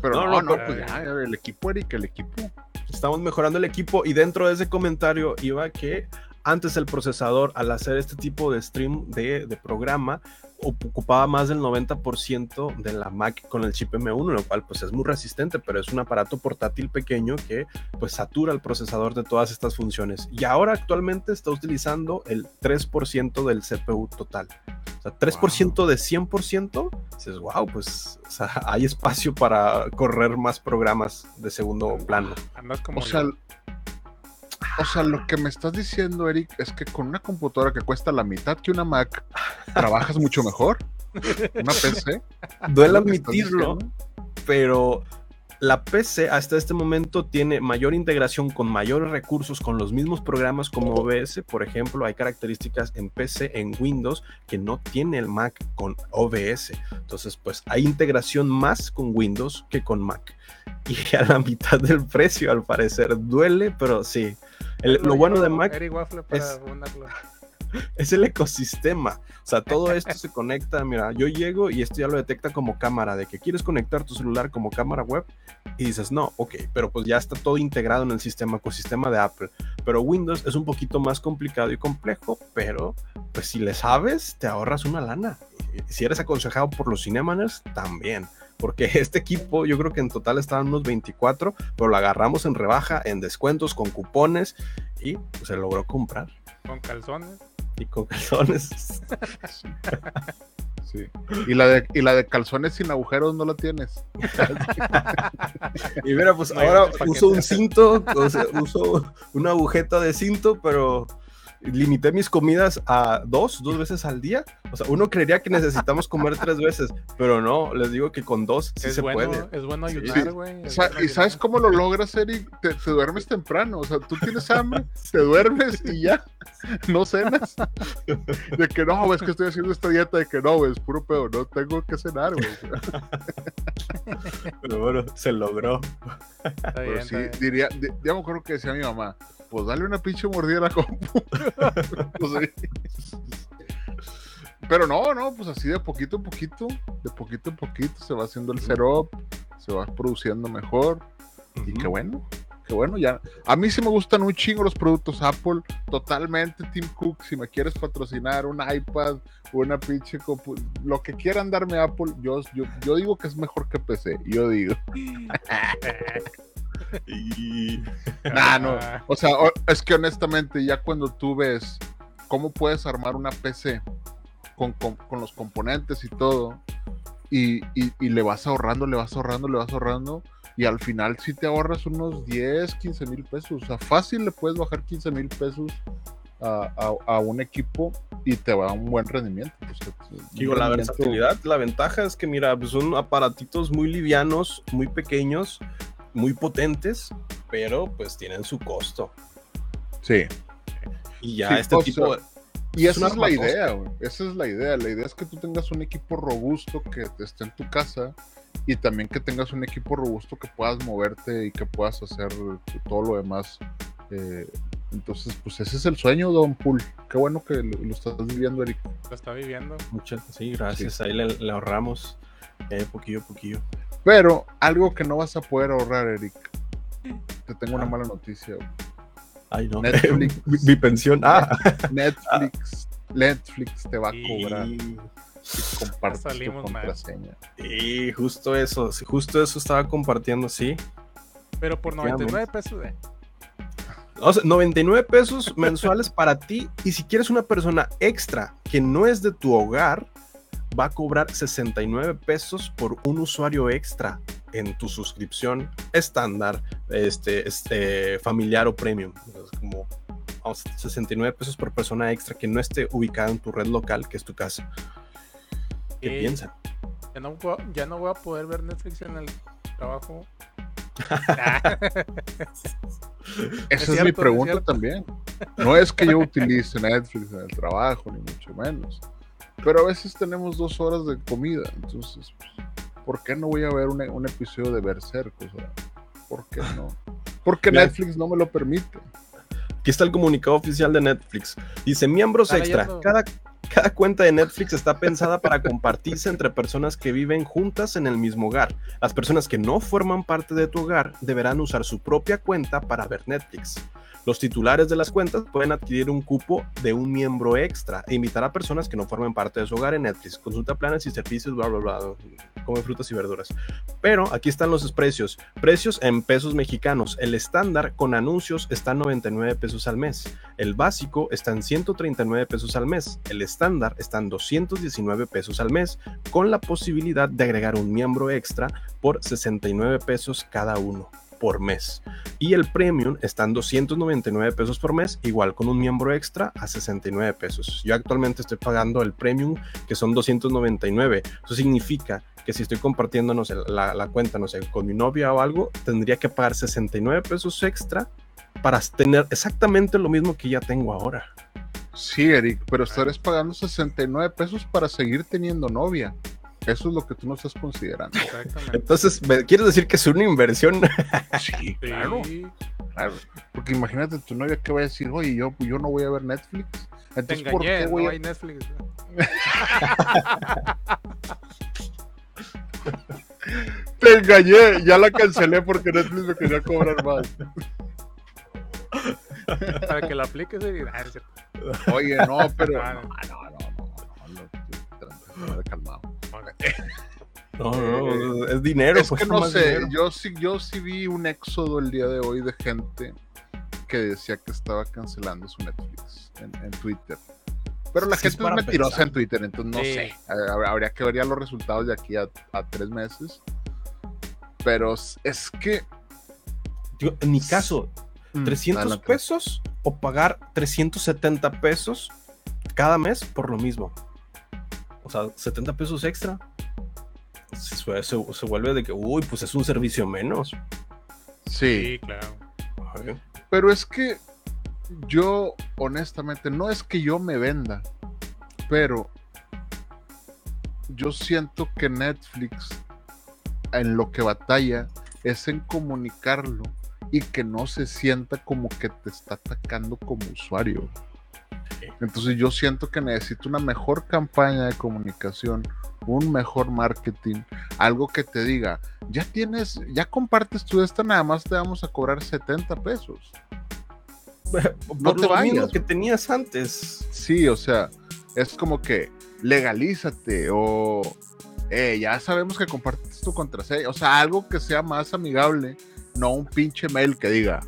Pero No, no, no, pues ya, el equipo, Eric, el equipo. Estamos mejorando el equipo y dentro de ese comentario iba que antes el procesador al hacer este tipo de stream de, de programa ocupaba más del 90% de la Mac con el chip M1, lo cual pues es muy resistente, pero es un aparato portátil pequeño que pues satura el procesador de todas estas funciones. Y ahora actualmente está utilizando el 3% del CPU total. O sea, 3% de 100%, dices, wow, pues o sea, hay espacio para correr más programas de segundo plano. Andas como O sea, yo. O sea, lo que me estás diciendo, Eric, es que con una computadora que cuesta la mitad que una Mac, trabajas mucho mejor. Una PC. Duele ¿Es lo que estás admitirlo, pero la PC hasta este momento tiene mayor integración con mayores recursos con los mismos programas como OBS. Por ejemplo, hay características en PC, en Windows, que no tiene el Mac con OBS. Entonces, pues hay integración más con Windows que con Mac. Y a la mitad del precio, al parecer. Duele, pero sí. El- lo bueno de Mac es- el ecosistema. O sea, todo esto se conecta. Mira, yo llego y esto ya lo detecta como cámara, de que quieres conectar tu celular como cámara web y dices, no, ok, pero pues ya está todo integrado en el sistema, ecosistema de Apple. Pero Windows es un poquito más complicado y complejo, pero pues si le sabes, te ahorras una lana. Y Si eres aconsejado por los Cinemaners, también. Porque este equipo, yo creo que en total estaban unos 24, pero lo agarramos en rebaja, en descuentos, con cupones y pues, se logró comprar Con calzones. y con calzones. Sí. Y la, de, y la de calzones sin agujeros no la tienes. Y mira, pues No ahora uso un cinto, o sea, uso una agujeta de cinto, pero limité mis comidas a dos, dos veces al día. O sea, uno creería que necesitamos comer tres veces, pero no, les digo que con dos sí es, se bueno, puede. es bueno ayudar, güey. es Sa- bueno ¿Y sabes cómo lo logras, Eric? Te, te duermes temprano. O sea, tú tienes hambre, te duermes y ya. No cenas. De que no, güey, es que estoy haciendo esta dieta de que no, güey, es puro pedo. No tengo que cenar, güey. Pero bueno, se logró. Está Pero sí, está bien. diría, di- ya me acuerdo que decía mi mamá, pues dale una pinche mordida a la compu. Pues. Pero no, no, pues así de poquito en poquito, de poquito en poquito se va haciendo el setup, se va produciendo mejor. Y qué bueno, qué bueno, ya. A mí sí me gustan un chingo los productos Apple, totalmente Tim Cook. Si me quieres patrocinar un iPad, una pinche compu, lo que quieran darme Apple, yo, yo, yo digo que es mejor que PC, yo digo. Y... Nah, no. Ah, O sea, es que honestamente, ya cuando tú ves cómo puedes armar una PC con, con- con los componentes y todo, y, y- y le vas ahorrando, le vas ahorrando, le vas ahorrando, y al final sí te ahorras unos 10, 15 mil pesos. O sea, fácil le puedes bajar 15 mil pesos a, a- a un equipo y te va a un buen rendimiento. pues, Digo, la versatilidad, la ventaja es que, mira, pues son aparatitos muy livianos, muy pequeños, muy potentes, pero pues tienen su costo. Sí. Y ya Sí, este o tipo... Y Es esa es la idea, güey. Esa es la idea. La idea es que tú tengas un equipo robusto que esté en tu casa y también que tengas un equipo robusto que puedas moverte y que puedas hacer todo lo demás. Eh, entonces, pues ese es el sueño, Don Pool. Qué bueno que lo, lo estás viviendo, Eric. lo está viviendo. Muchas, sí, gracias. Ahí le, le ahorramos eh, poquillo a poquillo. Pero algo que no vas a poder ahorrar, Eric. Te tengo una mala noticia. Ay, no. Netflix. mi, mi pensión. Ah. Netflix, Netflix te va a Y- cobrar si compartes tu salimos mal. contraseña. Y justo eso, sí, justo eso estaba compartiendo, sí. Pero por Efectivamente. 99 pesos, eh. O sea, 99 pesos mensuales para ti. Y si quieres una persona extra que no es de tu hogar, va a cobrar 69 pesos por un usuario extra en tu suscripción estándar, este, este familiar o premium. Es como vamos, 69 pesos por persona extra que no esté ubicada en tu red local, que es tu casa. ¿Qué Eh, piensan? Ya no, voy a- ya no voy a poder ver Netflix en el trabajo. Esa es, cierto, mi es pregunta cierto. también. No es que yo utilice Netflix en el trabajo, ni mucho menos. Pero a veces tenemos dos horas de comida. Entonces, pues, ¿por qué no voy a ver un, un episodio de Berserk? O sea, ¿por qué no? Porque Mira. Netflix no me lo permite. Aquí está el comunicado oficial de Netflix. Dice, miembros extra. Cada, cada cuenta de Netflix está pensada para compartirse entre personas que viven juntas en el mismo hogar. Las personas que no forman parte de tu hogar deberán usar su propia cuenta para ver Netflix. Los titulares de las cuentas pueden adquirir un cupo de un miembro extra e invitar a personas que no formen parte de su hogar en Netflix. Consulta planes y servicios, bla, bla, bla. Come frutas y verduras. Pero aquí están los precios. Precios en pesos mexicanos. El estándar con anuncios está en 99 pesos al mes. El básico está en 139 pesos al mes. El estándar está en 219 pesos al mes, con la posibilidad de agregar un miembro extra por 69 pesos cada uno por mes. Y el premium está en 299 pesos por mes, igual con un miembro extra a 69 pesos. Yo actualmente estoy pagando el premium, que son 299. Eso significa que si estoy compartiendo, no sé, la, la cuenta, no sé, con mi novia o algo, tendría que pagar 69 pesos extra para tener exactamente lo mismo que ya tengo ahora. Sí, Eric, pero estarás pagando 69 pesos para seguir teniendo novia. Eso es lo que tú no estás considerando. Exactamente. Entonces, ¿me quieres decir que es una inversión? Sí, claro, Sí, claro. Porque imagínate tu novia que va a decir, oye, yo, yo no voy a ver Netflix. te Entonces, ¿por qué no a hay Netflix. Te engañé, ya la cancelé porque Netflix me quería cobrar más. Para que la apliques. y- Ah, es. Oye, no, pero. Ah, No, no, no, no, no, no, tranquilo, no, calmado. No, no, es dinero. Es pues, que no sé, dinero. yo sí, yo sí vi un éxodo el día de hoy de gente que decía que estaba cancelando su Netflix en, en Twitter. Pero la Sí, es gente es para mentirosa pensar. en Twitter, entonces no Sí. sé. Hab- Habría que ver ya los resultados de aquí a, a tres meses. Pero es- es que. Yo, en mi caso, Mm, 300 adelante. pesos o pagar 370 pesos cada mes por lo mismo. O sea, 70 pesos extra. Se, sue- se- se vuelve de que, uy, pues es un servicio menos. Sí, Sí, claro. Pero es que yo, honestamente, no es que yo me venda, pero yo siento que Netflix en lo que batalla es en comunicarlo y que no se sienta como que te está atacando como usuario. Entonces yo siento que necesito una mejor campaña de comunicación, un mejor marketing, algo que te diga, ya tienes, ya compartes tú esta, nada más te vamos a cobrar 70 pesos. Por No te lo mismo vayas. que tenías antes. Sí, o sea, es como que legalízate o eh, ya sabemos que compartes tu contraseña, o sea, algo que sea más amigable, no un pinche mail que diga,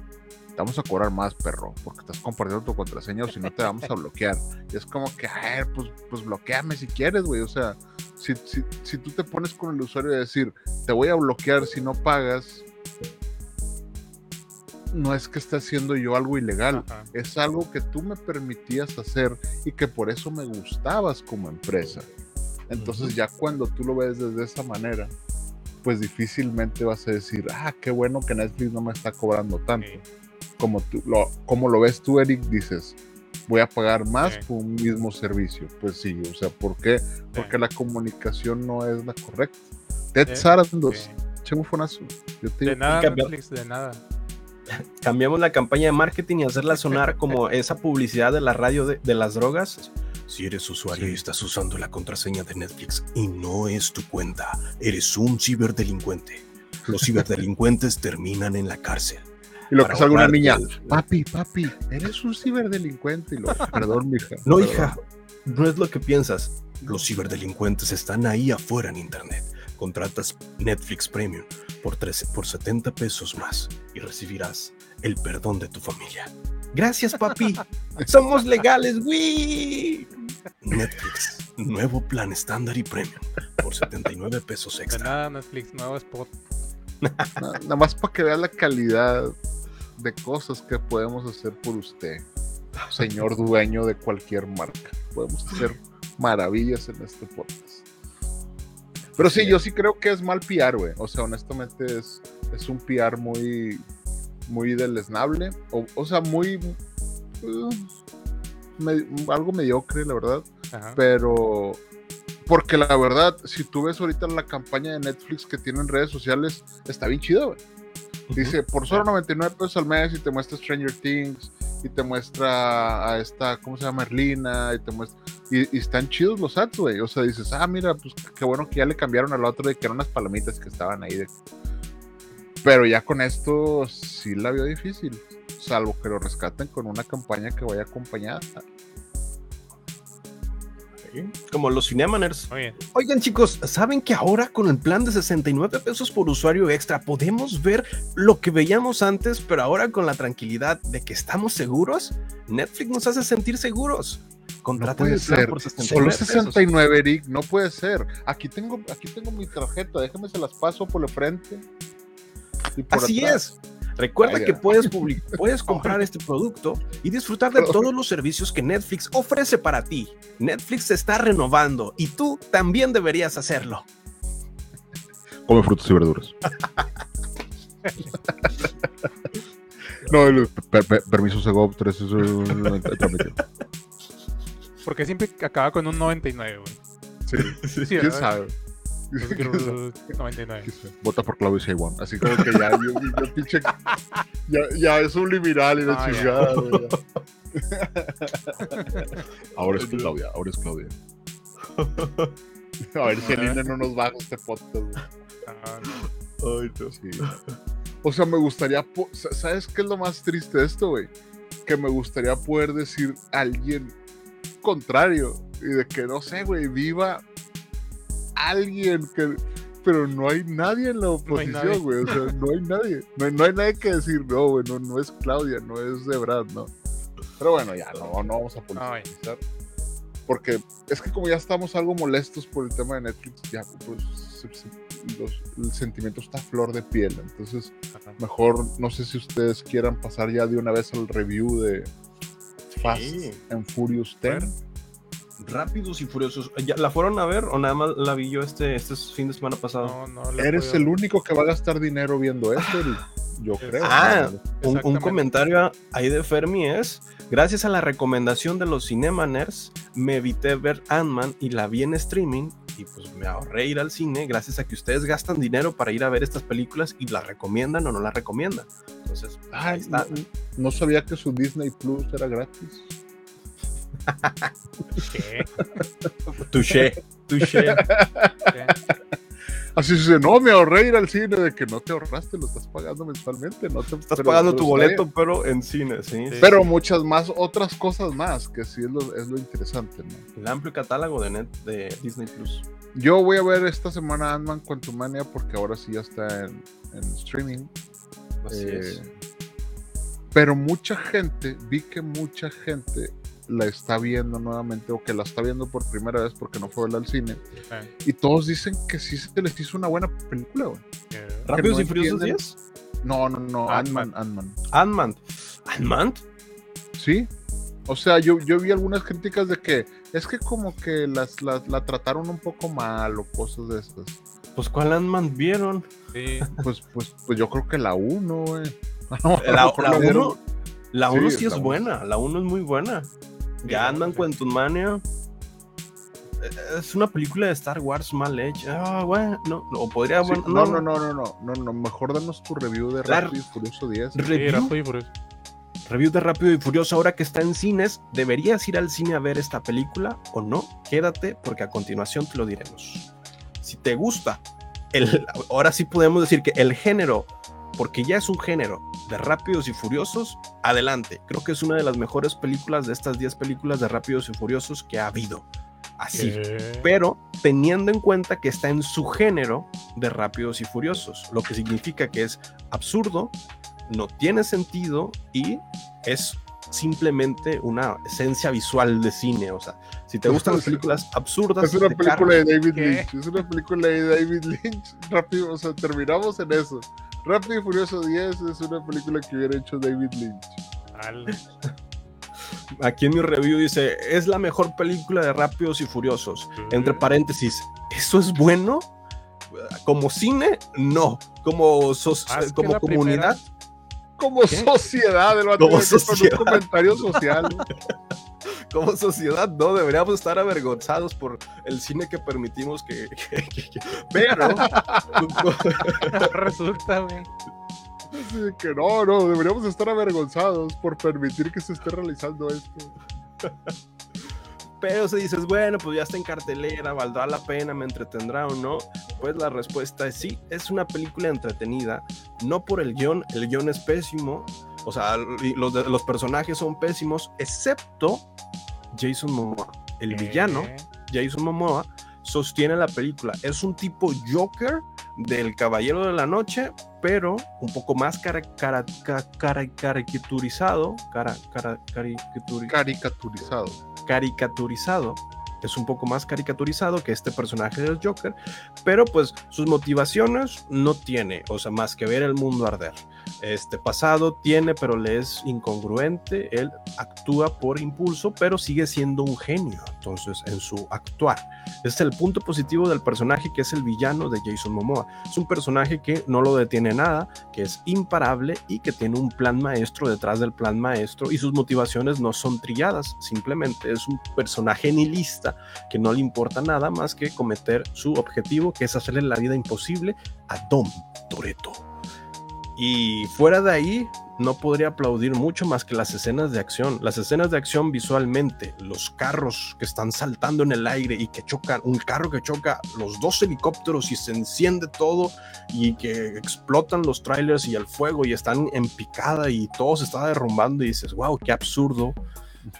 te vamos a cobrar más, perro, porque estás compartiendo tu contraseña o si no te vamos a bloquear. Y es como que, a ver, pues, pues bloqueame si quieres, güey, o sea, si, si, si tú te pones con el usuario de decir, te voy a bloquear si no pagas, no es que esté haciendo yo algo ilegal, Ajá. es algo que tú me permitías hacer y que por eso me gustabas como empresa. Entonces ya cuando tú lo ves desde esa manera, pues difícilmente vas a decir, ah, qué bueno que Netflix no me está cobrando tanto. Como, tú, lo, como lo ves tú, Eric, dices, voy a pagar más por un mismo servicio. Pues sí, o sea, ¿por qué? Porque la comunicación no es la correcta. Ted Sarandos. Yo te De nada, Netflix, de nada. Cambiamos la campaña de marketing y hacerla sonar como esa publicidad de la radio de, de las drogas. Si eres usuario Sí. y estás usando la contraseña de Netflix y no es tu cuenta, eres un ciberdelincuente. Los ciberdelincuentes terminan en la cárcel. y lo que salga una niña, el- papi, papi, eres un ciberdelincuente. Y lo, perdón, mija. No, perdón". hija, no es lo que piensas. Los ciberdelincuentes están ahí afuera en internet. Contratas Netflix Premium por, 13 por 70 pesos más y recibirás el perdón de tu familia. Gracias, papi. Somos legales, güey. Netflix, nuevo plan estándar y premium por 79 pesos De extra. nada, Netflix, nuevo spot. Na- Nada más para que vea la calidad de cosas que podemos hacer por usted, señor dueño de cualquier marca. Podemos hacer maravillas en este podcast. Pero sí, yo sí creo que es mal PR, güey. O sea, honestamente es, es un PR muy, muy deleznable. O, o sea, muy. uh, me- algo mediocre, la verdad. Ajá. Pero. Porque la verdad, si tú ves ahorita la campaña de Netflix que tienen redes sociales, está bien chido, güey. Dice, por solo 99 pesos al mes y te muestra Stranger Things y te muestra a esta, ¿cómo se llama? Merlina y te muestra... Y, y están chidos los ads, güey. O sea, dices, ah, mira, pues qué bueno que ya le cambiaron al otro de que eran unas palomitas que estaban ahí. de- Pero ya con esto sí la veo difícil. Salvo que lo rescaten con una campaña que vaya acompañada. Como los Cinemaners. Oigan chicos, ¿saben que ahora con el plan de 69 pesos por usuario extra podemos ver lo que veíamos antes, pero ahora con la tranquilidad de que estamos seguros? Netflix nos hace sentir seguros. No Contraten puede el plan ser. por Solo 69 pesos. 69, Eric. No puede ser. Aquí tengo, aquí tengo mi tarjeta. Déjame se las paso por el frente. y por Así atrás. es. Recuerda Ay, que puedes, puedes comprar este producto y disfrutar de todos los servicios que Netflix ofrece para ti. Netflix se está renovando y tú también deberías hacerlo. Come frutas y verduras. no, el per- per- permiso Segov 3 es un. Porque siempre acaba con un 99, güey. Sí. Sí, ¿Quién sabe? Pues quiero un 99. ¿Quién sabe? Vota por Claudio Sheinbaum. Así como que ya, yo, yo pinche, ya, ya es subliminal y la Ah, chingada. ahora es Claudia, ahora es Claudia. A ver si el INE no nos baja este podcast. Ah, no. Sí. O sea, me gustaría. ¿Sabes qué es lo más triste de esto, güey? Que me gustaría poder decir a alguien contrario. Y de que no sé, güey, viva alguien que. Pero no hay nadie en la No oposición, güey. O sea, no hay nadie. No, no hay nadie que decir, no, güey, no, no es Claudia, no es Debrad, no. Pero bueno, ya, no, no vamos a politizar. Porque es que como ya estamos algo molestos por el tema de Netflix, ya pues los- el sentimiento está a flor de piel. Entonces, Ajá. mejor no sé si ustedes quieran pasar ya de una vez al review de Fast Sí. and Furious 10. Rápidos y furiosos. ¿Ya ¿La fueron a ver o nada más la vi yo este, este fin de semana pasado? No, no Eres el único que va a gastar dinero viendo esto, Eric. yo creo. Ah. Un, comentario ahí de Fermi es, gracias a la recomendación de los Cinemaners, me evité ver Ant-Man y la vi en streaming y pues me ahorré ir al cine gracias a que ustedes gastan dinero para ir a ver estas películas y las recomiendan o no las recomiendan. Entonces, Ay, ahí está. no, no sabía que su Disney Plus era gratis. Touché, touché. Así se no, me ahorré ir al cine de que no te ahorraste, lo estás pagando mensualmente, no te Estás pero- pagando tu boleto, bien. pero en cine, ¿sí? Sí. Pero muchas más, otras cosas más, que sí es lo, es lo interesante, ¿no? El amplio catálogo de, net, de Disney Plus. Yo voy a ver esta semana Ant-Man Quantumania porque ahora sí ya está en, en streaming. Así Eh, es. Pero mucha gente, vi que mucha gente la está viendo nuevamente o que la está viendo por primera vez porque no fue a verla al cine. Y todos dicen que sí se les hizo una buena película, güey. eh, ¿Rápidos no y Furiosos entienden. 10? No, no, no, Ant-Man. Ant-Man, Ant-Man. Ant-Man. ¿Ant-Man? Sí. O sea, yo, yo vi algunas críticas de que es que como que las, las- la trataron un poco mal o cosas de estas. Pues ¿cuál Ant-Man vieron? sí, Pues, pues, pues yo creo que la 1, güey. La, la vieron- 1 la Sí, uno sí, la es buena, la 1 es muy buena. Ant-Man, Quantum Mania. Eh, es una película de Star Wars mal hecha. Ah, bueno, no, no, podría. no, no, no, no, no, no, mejor danos tu review de Rápido y Furioso 10. Rápido y Furioso review de Rápido y Furioso ahora que está en cines, ¿deberías ir al cine a ver esta película o no? Quédate porque a continuación te lo diremos. Si te gusta, el, ahora sí podemos decir que el género porque ya es un género de Rápidos y Furiosos, adelante. Creo que es una de las mejores películas de estas 10 películas de Rápidos y Furiosos que ha habido. Así. ¿Qué? pero teniendo en cuenta que está en su género de Rápidos y Furiosos, lo que significa que es absurdo, no tiene sentido y es simplemente una esencia visual de cine. O sea, si te gustan las películas absurdas, Es una película de David ¿Qué? Lynch. Es una película de David Lynch. Rápido, o sea, terminamos en eso. Rápido y Furioso 10 es una película que hubiera hecho David Lynch. Al- aquí en mi review dice, es la mejor película de Rápidos y Furiosos. Entre paréntesis, ¿eso es bueno? como cine, no. Como, comunidad, Como ¿Qué? sociedad, el Como sociedad. un comentario social. como sociedad, no deberíamos estar avergonzados por el cine que permitimos que. que- que- que- Pero. Resulta, de que no, no, deberíamos estar avergonzados por permitir que se esté realizando esto. Pero si dices, bueno, pues ya está en cartelera, valdrá la pena, me entretendrá o no, pues la respuesta es sí, es una película entretenida, no por el guion, el guion es pésimo, o sea, los, personajes son pésimos, excepto Jason Momoa, el villano, Jason Momoa, sostiene la película, es un tipo Joker del Caballero de la Noche, pero un poco más cara, cara- ca- cara- caricaturizado, cara, cara- caricaturi- Caricaturizado. caricaturizado. Es un poco más caricaturizado que este personaje del Joker, pero pues sus motivaciones no tiene, o sea, más que ver el mundo arder. Este pasado tiene, pero le es incongruente. Él actúa por impulso, pero sigue siendo un genio. Entonces, en su actuar, Este es el punto positivo del personaje que es el villano de Jason Momoa. Es un personaje que no lo detiene nada, que es imparable y que tiene un plan maestro detrás del plan maestro y sus motivaciones no son trilladas, simplemente es un personaje nihilista que no le importa nada más que cometer su objetivo, que es hacerle la vida imposible a Dom Toretto. Y fuera de ahí, no podría aplaudir mucho más que las escenas de acción. Las escenas de acción visualmente, los carros que están saltando en el aire y que chocan, un carro que choca los dos helicópteros y se enciende todo y que explotan los trailers y el fuego y están en picada y todo se está derrumbando y dices, wow, qué absurdo,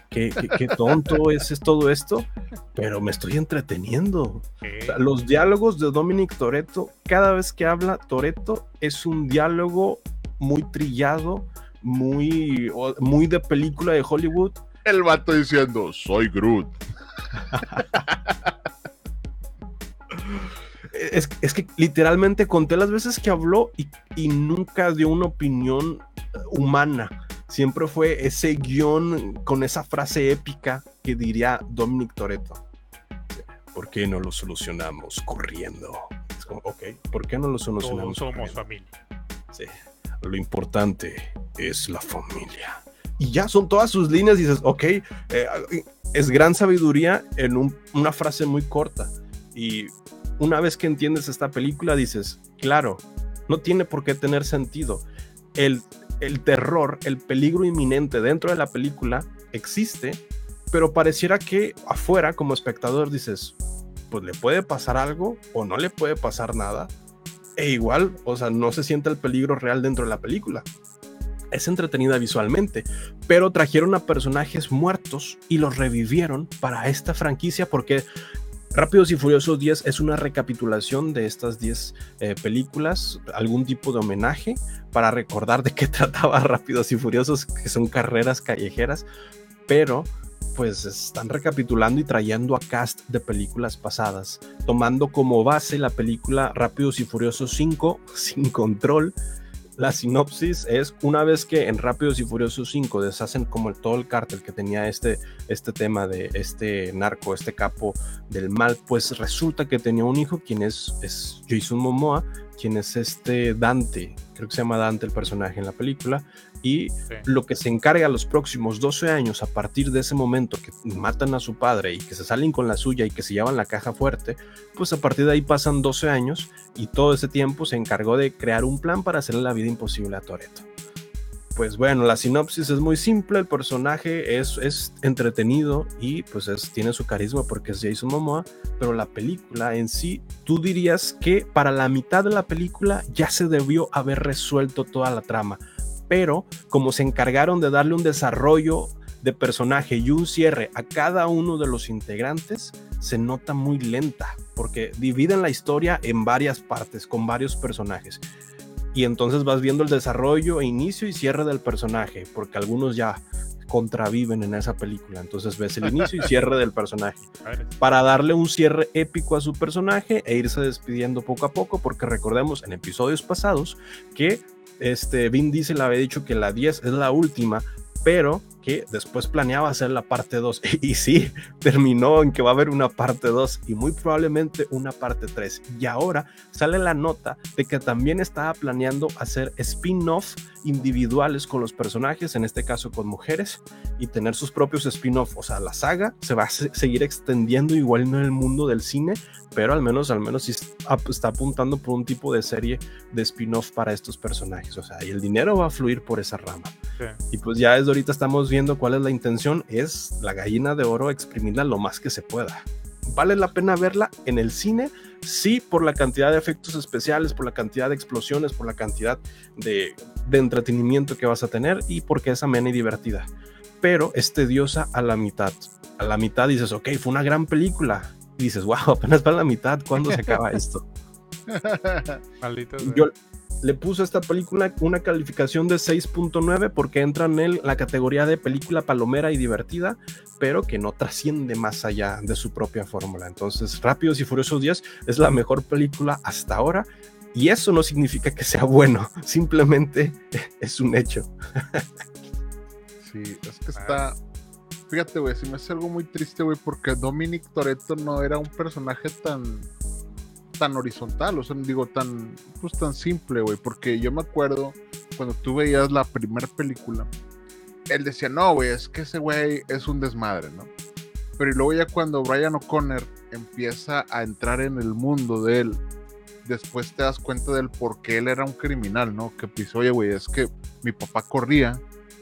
qué, qué, qué tonto es, es todo esto, pero me estoy entreteniendo. O sea, los diálogos de Dominic Toretto, cada vez que habla Toretto, es un diálogo muy trillado, muy, muy de película de Hollywood. El vato diciendo, soy Groot. Es, es que literalmente conté las veces que habló y, y nunca dio una opinión eh, humana. Siempre fue ese guion con esa frase épica que diría Dominic Toretto. ¿Por qué no lo solucionamos corriendo? Es como, ok, ¿por qué no lo Todos solucionamos somos corriendo? familia. Sí. Lo importante es la familia. Y ya son todas sus líneas y dices, ok, eh, es gran sabiduría en un- una frase muy corta. Y una vez que entiendes esta película dices, claro, no tiene por qué tener sentido. El, el terror, el peligro inminente dentro de la película existe, pero pareciera que afuera como espectador dices, pues le puede pasar algo o no le puede pasar nada e igual, o sea, no se siente el peligro real dentro de la película. Es entretenida visualmente, pero trajeron a personajes muertos y los revivieron para esta franquicia porque Rápidos y Furiosos 10 es una recapitulación de estas 10 eh, películas, algún tipo de homenaje para recordar de qué trataba Rápidos y Furiosos, que son carreras callejeras, pero pues están recapitulando y trayendo a cast de películas pasadas, tomando como base la película Rápidos y Furiosos 5 sin control. La sinopsis es una vez que en Rápidos y Furiosos 5 deshacen como el, todo el cártel que tenía este, este tema de este narco, este capo del mal, pues resulta que tenía un hijo quien es, es Jason Momoa, quien es este Dante, creo que se llama Dante el personaje en la película, y Sí. lo que se encarga los próximos 12 años a partir de ese momento que matan a su padre y que se salen con la suya y que se llevan la caja fuerte, pues a partir de ahí pasan 12 años y todo ese tiempo se encargó de crear un plan para hacerle la vida imposible a Toreto. Pues bueno, la sinopsis es muy simple, el personaje es, es entretenido y pues es, tiene su carisma porque es Jason Momoa, pero la película en sí, tú dirías que para la mitad de la película ya se debió haber resuelto toda la trama, pero como se encargaron de darle un desarrollo de personaje y un cierre a cada uno de los integrantes, se nota muy lenta, porque dividen la historia en varias partes, con varios personajes. Y entonces vas viendo el desarrollo, e inicio y cierre del personaje, porque algunos ya contraviven en esa película. Entonces ves el inicio y cierre del personaje para darle un cierre épico a su personaje e irse despidiendo poco a poco, porque recordemos en episodios pasados que este Vin Diesel había dicho que la 10 es la última, pero que después planeaba hacer la parte 2. Y sí, terminó en que va a haber una parte 2 y muy probablemente una parte 3. Y ahora sale la nota de que también estaba planeando hacer spin-off individuales con los personajes, en este caso con mujeres, y tener sus propios spin-off. O sea, la saga se va a seguir extendiendo igual en el mundo del cine, pero al menos, al menos está apuntando por un tipo de serie de spin-off para estos personajes. O sea, y el dinero va a fluir por esa rama. Y pues ya desde ahorita estamos viendo cuál es la intención, es la gallina de oro exprimirla lo más que se pueda. ¿Vale la pena verla en el cine? Sí, por la cantidad de efectos especiales, por la cantidad de explosiones, por la cantidad de, de entretenimiento que vas a tener y porque es amena y divertida. Pero es tediosa a la mitad. A la mitad dices, ok, fue una gran película. Y dices, wow, apenas va a la mitad, ¿cuándo se acaba esto? Yo, le puso a esta película una calificación de 6.9 porque entra en la categoría de película palomera y divertida, pero que no trasciende más allá de su propia fórmula. Entonces, Rápidos y Furiosos 10 es la mejor película hasta ahora y eso no significa que sea bueno, simplemente es un hecho. sí, es que está... Fíjate, güey, si me hace algo muy triste, güey, porque Dominic Toretto no era un personaje tan tan horizontal, o sea, digo, tan, pues tan simple, güey, porque yo me acuerdo cuando tú veías la primera película, él decía, no, güey, es que ese güey es un desmadre, ¿no? Pero y luego ya cuando Brian O'Connor empieza a entrar en el mundo de él, después te das cuenta del por qué él era un criminal, ¿no? Que pues, oye, güey, es que mi papá corría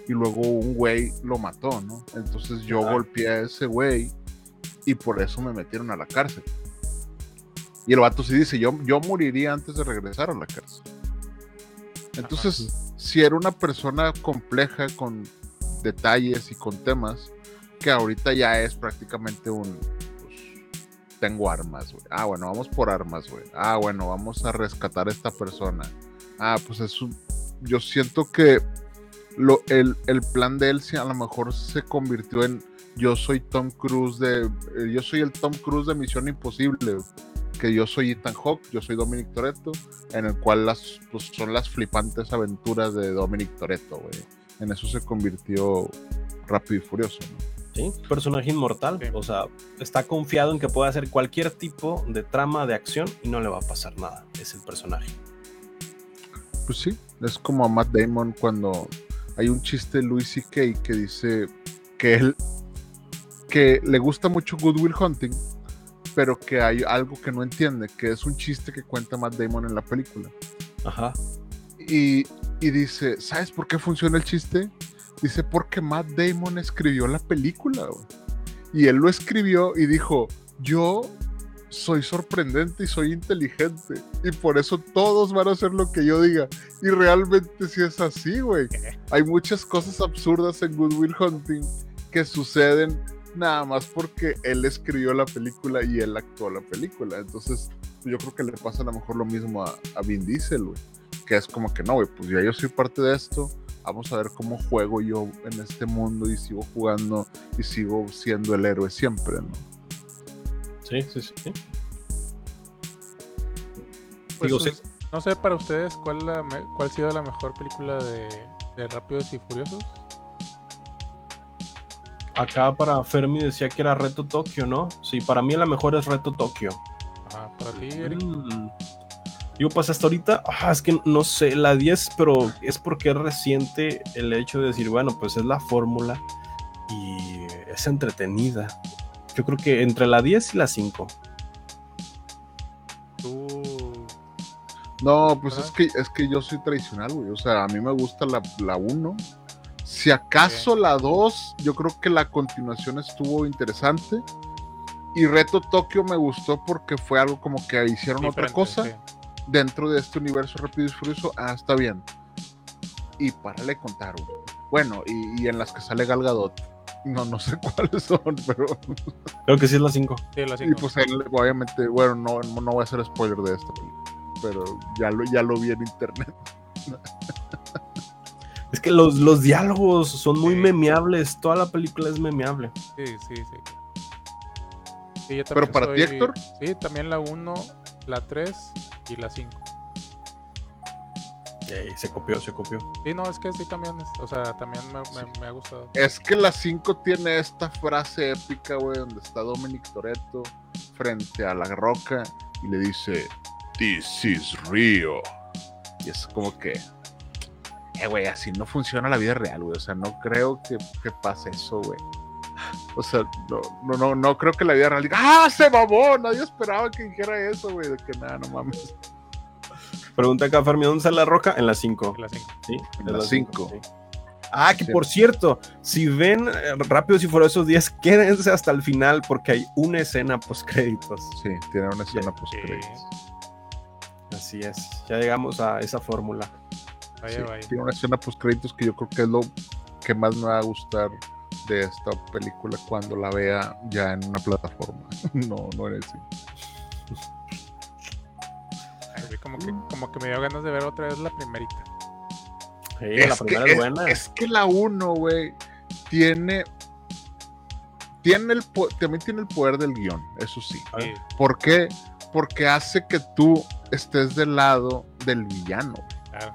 y luego un güey lo mató, ¿no? Entonces yo golpeé a ese güey y por eso me metieron a la cárcel. Y el vato sí dice, yo, yo moriría antes de regresar a la cárcel. Entonces, si era una persona compleja con detalles y con temas, que ahorita ya es prácticamente un, pues, tengo armas, güey. Ah, bueno, vamos por armas, güey. Ah, bueno, vamos a rescatar a esta persona. Ah, pues es un, yo siento que lo, el, el, plan de él a lo mejor se convirtió en yo soy Tom Cruise de, eh, yo soy el Tom Cruise de Misión Imposible que yo soy Ethan Hawke, yo soy Dominic Toretto, en el cual las, pues, son las flipantes aventuras de Dominic Toretto, güey. En eso se convirtió rápido y furioso, ¿no? Sí, personaje inmortal, o sea, está confiado en que puede hacer cualquier tipo de trama de acción y no le va a pasar nada, es el personaje. Pues sí, es como a Matt Damon cuando hay un chiste de Louis C.K. que dice que él que le gusta mucho Good Will Hunting pero que hay algo que no entiende, que es un chiste que cuenta Matt Damon en la película. Ajá. Y, y dice, ¿sabes por qué funciona el chiste? Dice, porque Matt Damon escribió la película. Y él lo escribió y dijo, yo soy sorprendente y soy inteligente. Y por eso todos van a hacer lo que yo diga. Y realmente sí es así, güey. Hay muchas cosas absurdas en Good Will Hunting que suceden nada más porque él escribió la película y él actuó la película. Entonces, yo creo que le pasa a lo mejor lo mismo a, Vin Diesel, güey. Que es como que no, güey, pues ya yo soy parte de esto. Vamos a ver cómo juego yo en este mundo y sigo jugando y sigo siendo el héroe siempre, ¿no? Sí, sí, sí. Pues, pues, no sé para ustedes cuál, la, cuál ha sido la mejor película de, de Rápidos y Furiosos. Acá para Fermi decía que era Reto Tokio, ¿no? Sí, para mí la mejor es Reto Tokio. Ah, para ti, Eric. Mm. Digo, pues hasta ahorita, ah, es que no sé, la 10, pero es porque es reciente el hecho de decir, bueno, pues es la fórmula y es entretenida. Yo creo que entre la 10 y la 5. No, pues es que, es que yo soy tradicional, güey. O sea, a mí me gusta la, la 1 si acaso la 2, yo creo que la continuación estuvo interesante. Y Reto Tokio me gustó porque fue algo como que hicieron otra cosa dentro de este universo Rápido y Furioso. Ah, está bien. Y para le contar, bueno, y, en las que sale Gal Gadot. No, no sé cuáles son, pero. Creo que sí es la 5. Sí, la 5. Y pues obviamente, bueno, no, no voy a hacer spoiler de esto, pero ya lo, ya lo vi en internet. Es que los, los diálogos son muy memeables. Toda la película es memeable. Sí, sí, sí. Pero para ti, Héctor. Sí, también la 1, la 3 y la 5. Yay, se copió, se copió. Sí, no, es que sí también, es- o sea, también me, me- me ha gustado. Es que la 5 tiene esta frase épica, güey, donde está Dominic Toretto frente a la roca y le dice, This is Rio. Y es como que, eh, güey, así no funciona la vida real, güey. O sea, no creo que, que pase eso, güey. O sea, no, no, no, no creo que la vida real diga, ¡ah, se mamó! Nadie esperaba que dijera eso, güey. De que nada, no mames. Pregunta acá, Fermi, ¿dónde está la roca? En la 5. La cinco. Sí, En la cinco. sí. Ah, que Sí. por cierto, si ven eh, Rápidos y Furiosos 10, quédense hasta el final porque hay una escena post créditos. Sí, tiene una escena post Así es, ya llegamos a esa fórmula. Vaya, vaya. Tiene una escena post créditos que yo creo que es lo que más me va a gustar de esta película cuando la vea ya en una plataforma. No, no en el cine. Ay, como, que, como que me dio ganas de ver otra vez la primerita. Sí, la que, primera es, buena. es que la 1, güey, tiene. Tiene el, po- también tiene el poder del guion, eso sí. Sí, ¿Por qué? Porque hace que tú estés del lado del villano. claro.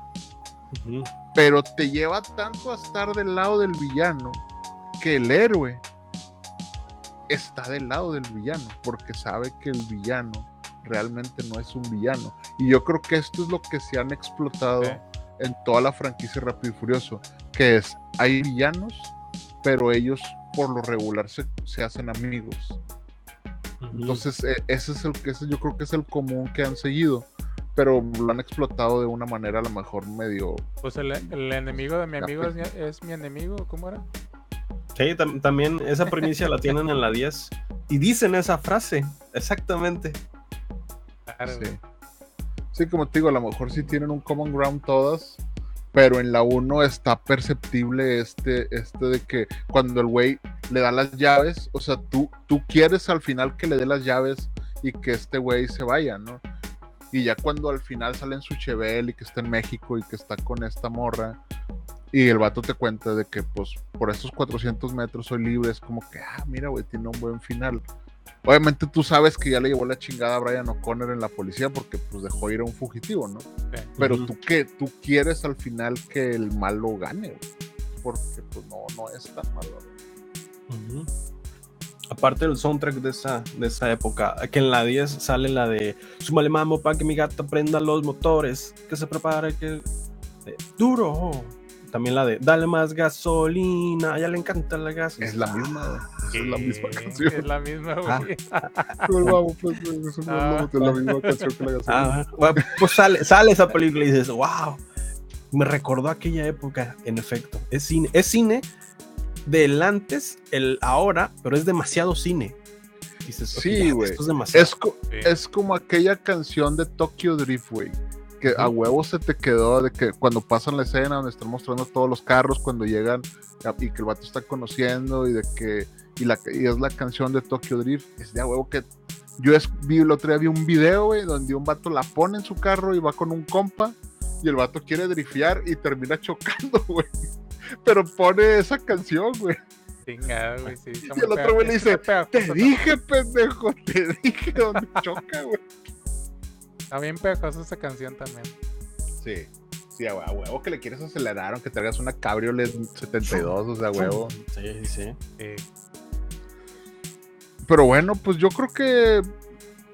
Pero te lleva tanto a estar del lado del villano que el héroe está del lado del villano. Porque sabe que el villano realmente no es un villano. Y yo creo que esto es lo que se han explotado en toda la franquicia Rápido y Furioso. Que es, hay villanos, pero ellos por lo regular se, se hacen amigos. Entonces, eh, ese es el que ese yo creo que es el común que han seguido. Pero lo han explotado de una manera a lo mejor medio. Pues el, el enemigo de mi amigo es, mi- es mi enemigo, ¿cómo era? Sí, tam- también esa primicia la tienen en la 10 y dicen esa frase, exactamente. Claro, Sí. Sí, como te digo, a lo mejor sí tienen un common ground todas. Pero en la 1 está perceptible este, este de que cuando el güey le da las llaves, o sea, tú, tú quieres al final que le dé las llaves y que este güey se vaya, ¿no? Y ya cuando al final sale en su Chevel y que está en México y que está con esta morra, y el vato te cuenta de que, pues, por estos 400 metros soy libre, es como que, ah, mira, güey, tiene un buen final. Obviamente tú sabes que ya le llevó la chingada a Brian O'Connor en la policía porque, pues, dejó ir a un fugitivo, ¿no? Sí. Pero tú qué, tú quieres al final que el malo gane, güey. Porque, pues, no, no es tan malo. Aparte del soundtrack de esa, de esa época, que en la 10 sale la de Súmale mamo para que mi gata prenda los motores, que se prepare, que eh, duro. También la de Dale más gasolina, a ella le encanta la gas. Es la misma, es la misma canción. Es la misma, Ah. güey. Pues, pues, Ah. es la misma canción que la gasolina. Ah, bueno, pues sale, sale esa película y dices, wow, me recordó aquella época, en efecto. Es cine, es cine del antes, el ahora, pero es demasiado cine. Dices, Sí, güey. Esto es demasiado. Es, co- Sí. es como aquella canción de Tokyo Drift, güey. Que a huevo se te quedó de que cuando pasan la escena donde están mostrando todos los carros, cuando llegan y que el vato está conociendo y de que. Y, la, y es la canción de Tokyo Drift. Es de a huevo que. Yo es- vi el otro día vi un video, güey, donde un vato la pone en su carro y va con un compa. Y el vato quiere driftear y termina chocando, güey. Pero pone esa canción, güey. Güey. Sí, Y el otro güey le dice, Te dije, pendejo, te dije donde choca, güey. Está bien pegajosa esa canción también. Sí. Sí, a hue- a huevo que le quieres acelerar, aunque traigas una Cabriolet 72, o sea, a huevo. Sí, sí. Sí. Pero bueno, pues yo creo que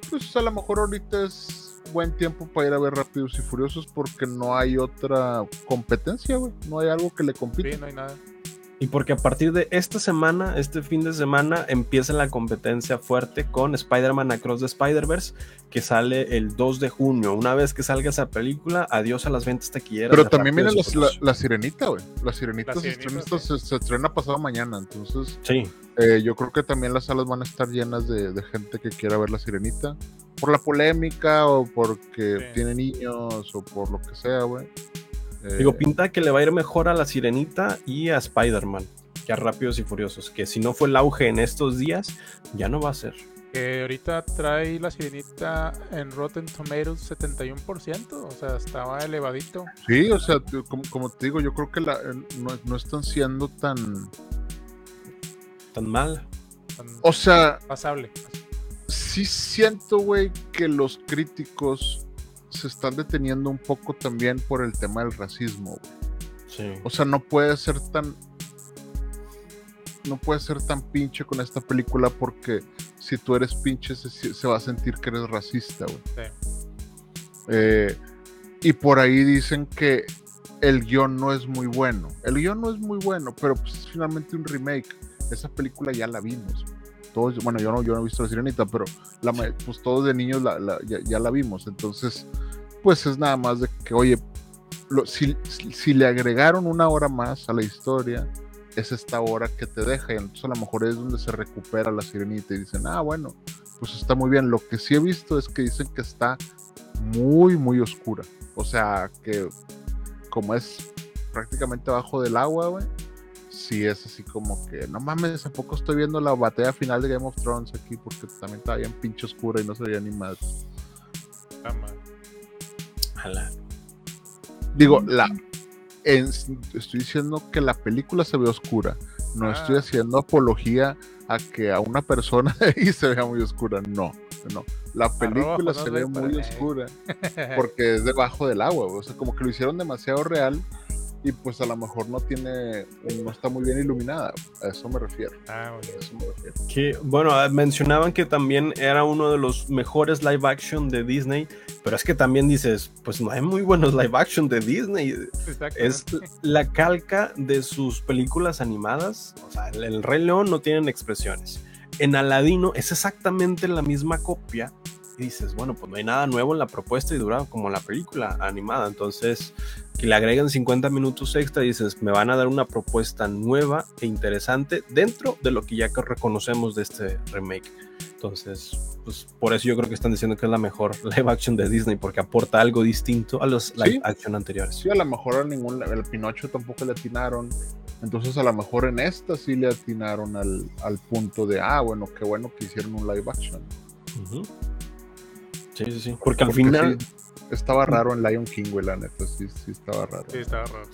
pues a lo mejor ahorita es buen tiempo para ir a ver Rápidos y Furiosos porque no hay otra competencia, güey. No hay algo que le compita. Sí, no hay nada. Y porque a partir de esta semana, este fin de semana, empieza la competencia fuerte con Spider-Man Across the Spider-Verse, que sale el 2 de junio. Una vez que salga esa película, adiós a las ventas taquilleras. Pero también viene la, la, sirenita, güey. La sirenita, La se, Sirenita, estrena, sí. se, se estrena pasado mañana. Entonces, Sí, eh, yo creo que también las salas van a estar llenas de, de gente que quiera ver la sirenita. Por la polémica o porque Sí. tiene niños o por lo que sea, güey. Eh, Digo, pinta que le va a ir mejor a la Sirenita y a Spider-Man que a Rápidos y Furiosos. Que si no fue el auge en estos días, ya no va a ser. Que ahorita trae la sirenita en Rotten Tomatoes 71%. O sea, estaba elevadito. Sí, o sea, como, como te digo, yo creo que la, eh, no, no están siendo tan... Tan mal. tan O sea, pasable. sí siento, güey, que los críticos se están deteniendo un poco también por el tema del racismo. Sí. O sea, no puede ser tan. No puede ser tan pinche con esta película porque si tú eres pinche se, se va a sentir que eres racista, güey. Sí. Eh, y por ahí dicen que el guion no es muy bueno. El guion no es muy bueno, pero pues es finalmente un remake. Esa película ya la vimos. Todos, bueno, yo no, yo no he visto la sirenita, pero pues todos de niños la- ya, la vimos. Entonces, pues es nada más de que, oye, si, si- le agregaron una hora más a la historia, es esta hora que te deja. Y entonces a lo mejor es donde se recupera la sirenita y dicen, ah, bueno, pues está muy bien. Lo que sí he visto es que dicen que está muy, muy oscura. O sea, que como es prácticamente abajo del agua, güey, sí es así como que, no mames, ¿a poco estoy viendo la batalla final de Game of Thrones aquí? Porque también estaba bien pinche oscura y no se veía ni más. Ah. Ojalá. Digo, la, en- estoy diciendo que la película se ve oscura. No Ah. estoy haciendo apología a que a una persona ahí se vea muy oscura. No, no. La película Arrojo, no se ve muy ahí. oscura. porque es debajo del agua, o sea, como que lo hicieron demasiado real y pues a lo mejor no tiene, no está muy bien iluminada, a eso me refiero, Ah, muy a eso me refiero. Que, bueno, ah, mencionaban que también era uno de los mejores live action de Disney, pero es que también dices, pues no hay muy buenos live action de Disney. Es la calca de sus películas animadas. O sea, el, el Rey León no tienen expresiones. En Aladino es exactamente la misma copia. Dices, bueno, pues no hay nada nuevo en la propuesta y dura como la película animada. Entonces, que le agreguen 50 minutos extra, dices, me van a dar una propuesta nueva e interesante dentro de lo que ya reconocemos de este remake. Entonces, pues por eso yo creo que están diciendo que es la mejor live action de Disney, porque aporta algo distinto a los live Sí. action anteriores. Sí, a lo mejor a ningún, el Pinocho tampoco le atinaron, entonces a lo mejor en esta sí le atinaron al, al punto de, ah, bueno, qué bueno que hicieron un live action. Ujú. Sí, sí, sí. Porque al final, sí, estaba raro en Lion King, güey, la neta, sí, sí estaba raro. Sí, estaba raro.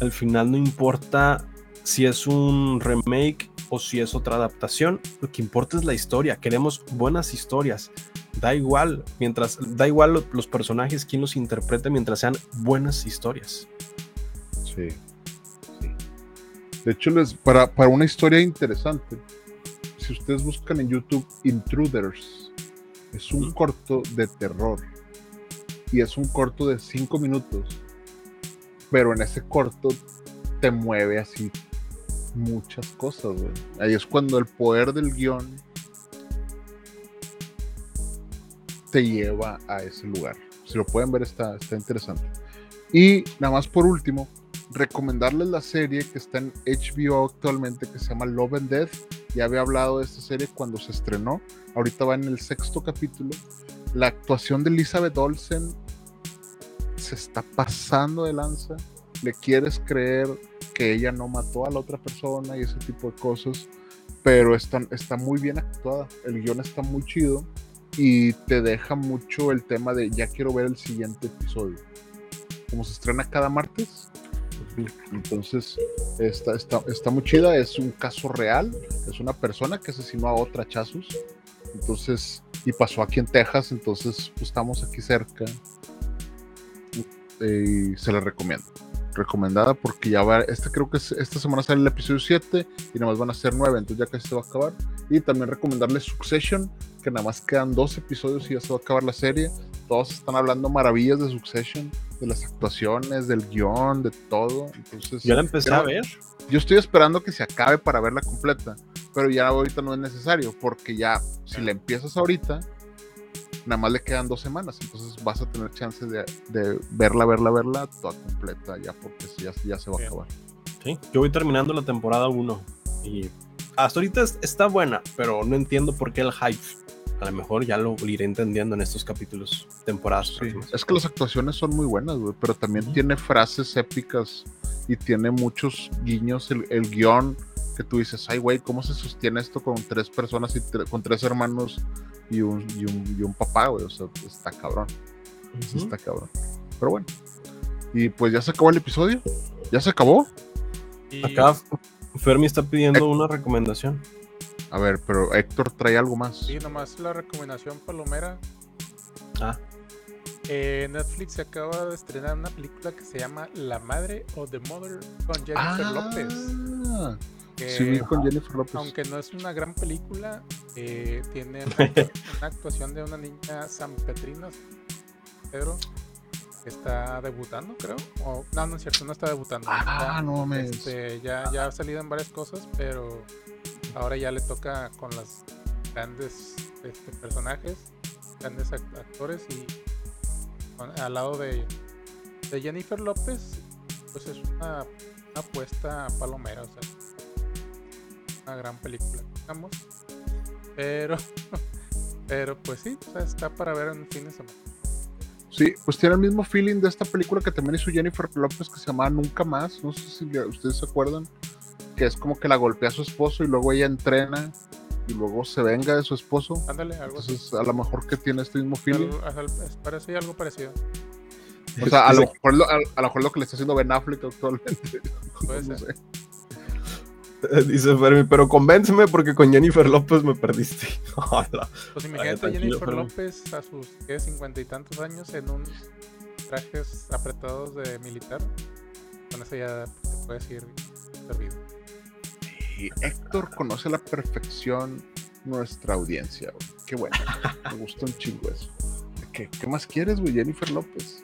al final no importa si es un remake o si es otra adaptación, lo que importa es la historia. Queremos buenas historias. Da igual, mientras da igual lo- los personajes quien los interprete mientras sean buenas historias. Sí. sí. De hecho, les, para, para una historia interesante, si ustedes buscan en YouTube Intruders, es un corto de terror. Y es un corto de 5 minutos. Pero en ese corto te mueve así muchas cosas, güey. Ahí es cuando el poder del guion te lleva a ese lugar. Si lo pueden ver, está, está interesante. Y nada más por último, recomendarles la serie que está en HBO actualmente que se llama Love and Death. Ya había hablado de esta serie cuando se estrenó. Ahorita va en el sexto capítulo. La actuación de Elizabeth Olsen se está pasando de lanza. Le quieres creer que ella no mató a la otra persona y ese tipo de cosas. Pero está, está muy bien actuada. El guion está muy chido. Y te deja mucho el tema de ya quiero ver el siguiente episodio. Como se estrena cada martes, entonces, está, está, está muy chida, es un caso real, es una persona que asesinó a otra chazos, entonces, y pasó aquí en Texas, entonces, pues estamos aquí cerca, y se la recomiendo. Recomendada porque ya va, este creo que es- esta semana sale el episodio 7 y nada más van a ser 9, entonces ya casi se va a acabar. Y también recomendarles Succession, que nada más quedan dos episodios y ya se va a acabar la serie. Todos están hablando maravillas de Succession, de las actuaciones, del guion, de todo. Entonces, Yo la empecé a ver. yo estoy esperando que se acabe para verla completa, pero ya ahorita no es necesario, porque ya si la empiezas ahorita, nada más le quedan dos semanas, entonces vas a tener chance de, de verla, verla, verla toda completa ya, porque ya, ya se va a acabar. Sí, yo voy terminando la temporada 1 y hasta ahorita es- está buena, pero no entiendo por qué el hype. A lo mejor ya lo iré entendiendo en estos capítulos, temporadas Sí, es que las actuaciones son muy buenas, güey, pero también tiene frases épicas y tiene muchos guiños, el, el guion que tú dices, ay, güey, ¿cómo se sostiene esto con tres personas y tre- con tres hermanos y un, y un, y un papá, güey? O sea, está cabrón. Sí Ujú. está cabrón. Pero bueno. Y pues ya se acabó el episodio. ¿Ya se acabó? Y Acá Fermi está pidiendo una recomendación. A ver, pero Héctor trae algo más. sí, nomás la recomendación palomera. Ah. eh, Netflix se acaba de estrenar una película que se llama La Madre o The Mother con Jennifer López. Que, sí, vi con Jennifer López. aunque no es una gran película, eh, tiene una, actu- una actuación de una niña San Petrina, Pedro, que está debutando, creo. O, no, no es cierto, no está debutando. Ah, no mames. este, ya, ya ha salido en varias cosas, pero ahora ya le toca con las grandes este, personajes, grandes act- actores y con- al lado de, de Jennifer López, pues es una, una apuesta palomera, o sea, una gran película, digamos. Pero, pero pues sí, o sea, está para ver en fin de semana. Sí, pues tiene el mismo feeling de esta película que también hizo Jennifer López que se llamaba Nunca Más. No sé si ustedes se acuerdan. Que es como que la golpea a su esposo y luego ella entrena y luego se venga de su esposo. Ándale, algo así. Entonces, a lo mejor que tiene este mismo feeling. Parece algo parecido. O sea, a lo, Dice- mejor, lo- a, a lo mejor lo que le está haciendo Ben Affleck actualmente. Puede No ser. sé. Dice Fermi, pero convénceme porque con Jennifer López me perdiste. Hola. Pues imagínate a Jennifer Fermi. López a sus ¿qué? cincuenta y tantos años en un trajes apretados de militar. Con eso ya te puedes ir servido. Y Héctor conoce a la perfección nuestra audiencia. güey. Qué bueno. Me gusta un chingo eso. ¿Qué, qué más quieres, güey? Jennifer López.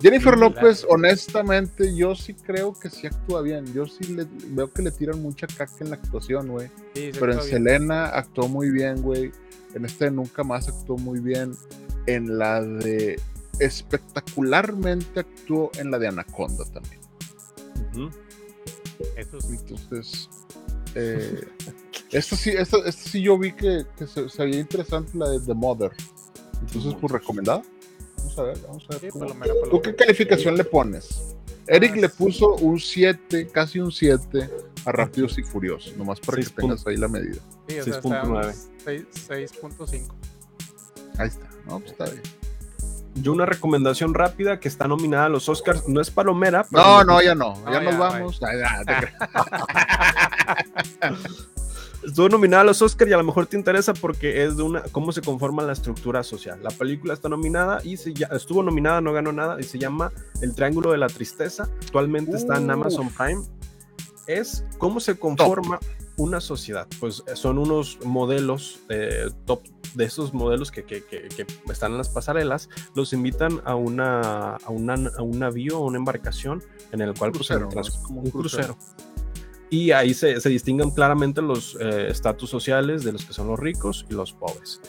Jennifer López, honestamente, yo sí creo que sí actúa bien. Yo sí le, veo que le tiran mucha caca en la actuación, güey. Sí, Pero en bien. Selena actuó muy bien, güey. En este Nunca Más actuó muy bien. En la de. Espectacularmente actuó en la de Anaconda también. Eso sí. Entonces. Eh, esto sí, esto, esto sí yo vi que, que se, se veía interesante la de The Mother. Entonces, pues recomendada. Vamos a ver, vamos a ver. Sí, cómo- palomera, ¿Tú palomera. qué calificación le pones? Eric Ah, le sí. puso un 7, casi un 7 a Rápidos y Furiosos, nomás para que tengas ahí la medida. Sí, o sea, está 6.9. un seis- 6.5. Ahí está, no, pues está bien. Yo una recomendación rápida que está nominada a los Oscars. No es palomera. pero No, no, ya no, No, ya nos ya, vamos. Ay, ya. Estuvo nominada a los Oscars y a lo mejor te interesa porque es de una cómo se conforma la estructura social. La película está nominada y se, ya- estuvo nominada, no ganó nada y se llama El Triángulo de la Tristeza. Actualmente está en. Amazon Prime. Es cómo se conforma una sociedad. Pues eh, son unos modelos eh, top de esos modelos que, que- que- que están en las pasarelas. Los invitan a una a, una, a un navío, a una embarcación en el cual pues, Crucero, ¿no? trans- Es como un un crucero. crucero. Y ahí se, se distinguen claramente los eh, estatus sociales de los que son los ricos y los pobres.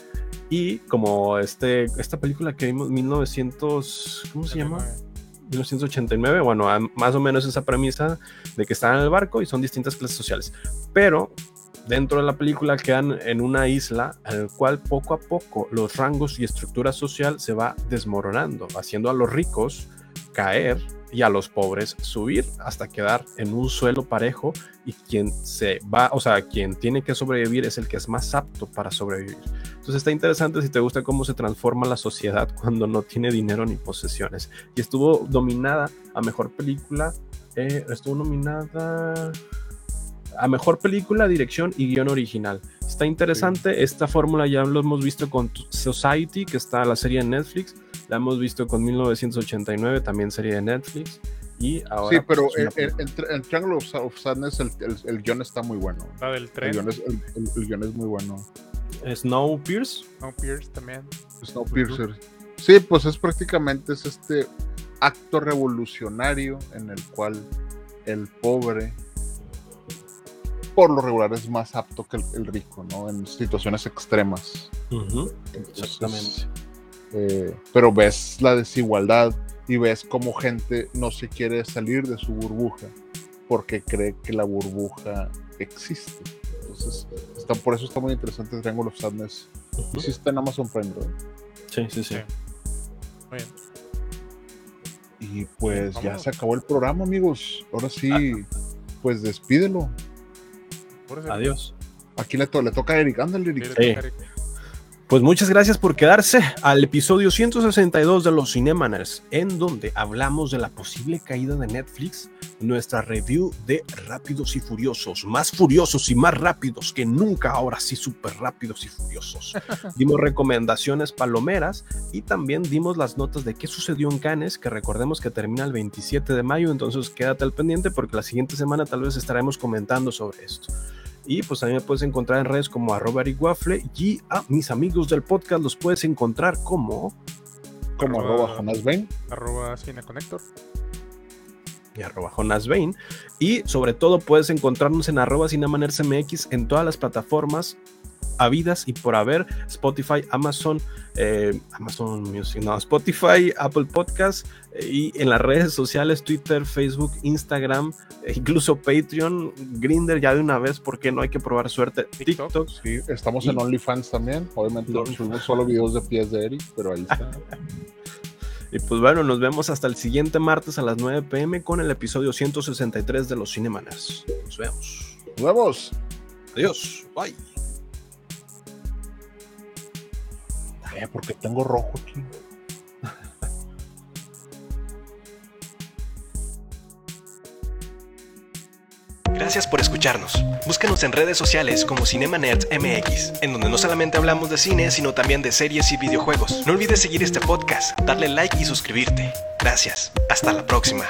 Y como este, esta película que vimos, 1900, ¿cómo se llama? 1989, bueno, más o menos esa premisa de que están en el barco y son distintas clases sociales. Pero dentro de la película quedan en una isla en cual poco a poco los rangos y estructura social se va desmoronando, haciendo a los ricos caer y a los pobres subir hasta quedar en un suelo parejo y quien se va, o sea, quien tiene que sobrevivir es el que es más apto para sobrevivir. Entonces está interesante si te gusta cómo se transforma la sociedad cuando no tiene dinero ni posesiones. Y estuvo dominada a mejor película, eh, estuvo nominada a mejor película, dirección y guion original. Está interesante, esta fórmula ya lo hemos visto con Society, que está la serie en Netflix, la hemos visto con 1989, también serie de Netflix. Y ahora, Sí, pero pues, en, en- en- en Triangle of, of Sadness el, el, el guion está muy bueno. La del El tren. guion es, el, el- el guion es muy bueno. Snowpiercer. No, Pierce también. Snowpiercer. Sí, pues es prácticamente es este acto revolucionario en el cual el pobre por lo regular es más apto que el, el rico, ¿no? En situaciones extremas. Entonces, Exactamente. Eh, pero ves la desigualdad y ves cómo gente no se quiere salir de su burbuja porque cree que la burbuja existe. Entonces, está, por eso está muy interesante Triangle of Sadness. Está en Amazon Prime, ¿verdad? Sí, sí, sí. Sí. Muy bien. Y pues ya se acabó el programa, amigos. Ahora sí, pues despídelo. Adiós. Aquí le, to- le toca a Eric. Ándale, Eric. Sí, Pues muchas gracias por quedarse al episodio 162 de los Cinemaners, en donde hablamos de la posible caída de Netflix, nuestra review de Rápidos y Furiosos, más furiosos y más rápidos que nunca, ahora sí, súper rápidos y furiosos. Dimos recomendaciones palomeras y también dimos las notas de qué sucedió en Cannes, que recordemos que termina el 27 de mayo, entonces quédate al pendiente porque la siguiente semana tal vez estaremos comentando sobre esto. Y pues también me puedes encontrar en redes como arroba Waffle y a mis amigos del podcast los puedes encontrar como... Como arroba, Jonas Bain. Arroba Cineconector. Y arroba Jonas Bain. Y sobre todo puedes encontrarnos en arroba CinemanersMX en todas las plataformas habidas y por haber Spotify, Amazon, eh, Amazon Music, no, Spotify, Apple Podcast eh, y en las redes sociales, Twitter, Facebook, Instagram, e incluso Patreon, Grinder ya de una vez porque no hay que probar suerte. TikTok. sí, estamos en OnlyFans también. Obviamente no subimos solo videos de pies de Eric, pero ahí está. Y pues bueno, nos vemos hasta el siguiente martes a las 9 pm con el episodio 163 de los Cinemanas. Nos vemos. Nos vemos. Adiós. Bye. Eh, porque tengo rojo aquí. Gracias por escucharnos. Búscanos en redes sociales como Cinema Nerds MX, en donde no solamente hablamos de cine, sino también de series y videojuegos. No olvides seguir este podcast, darle like y suscribirte. Gracias. Hasta la próxima.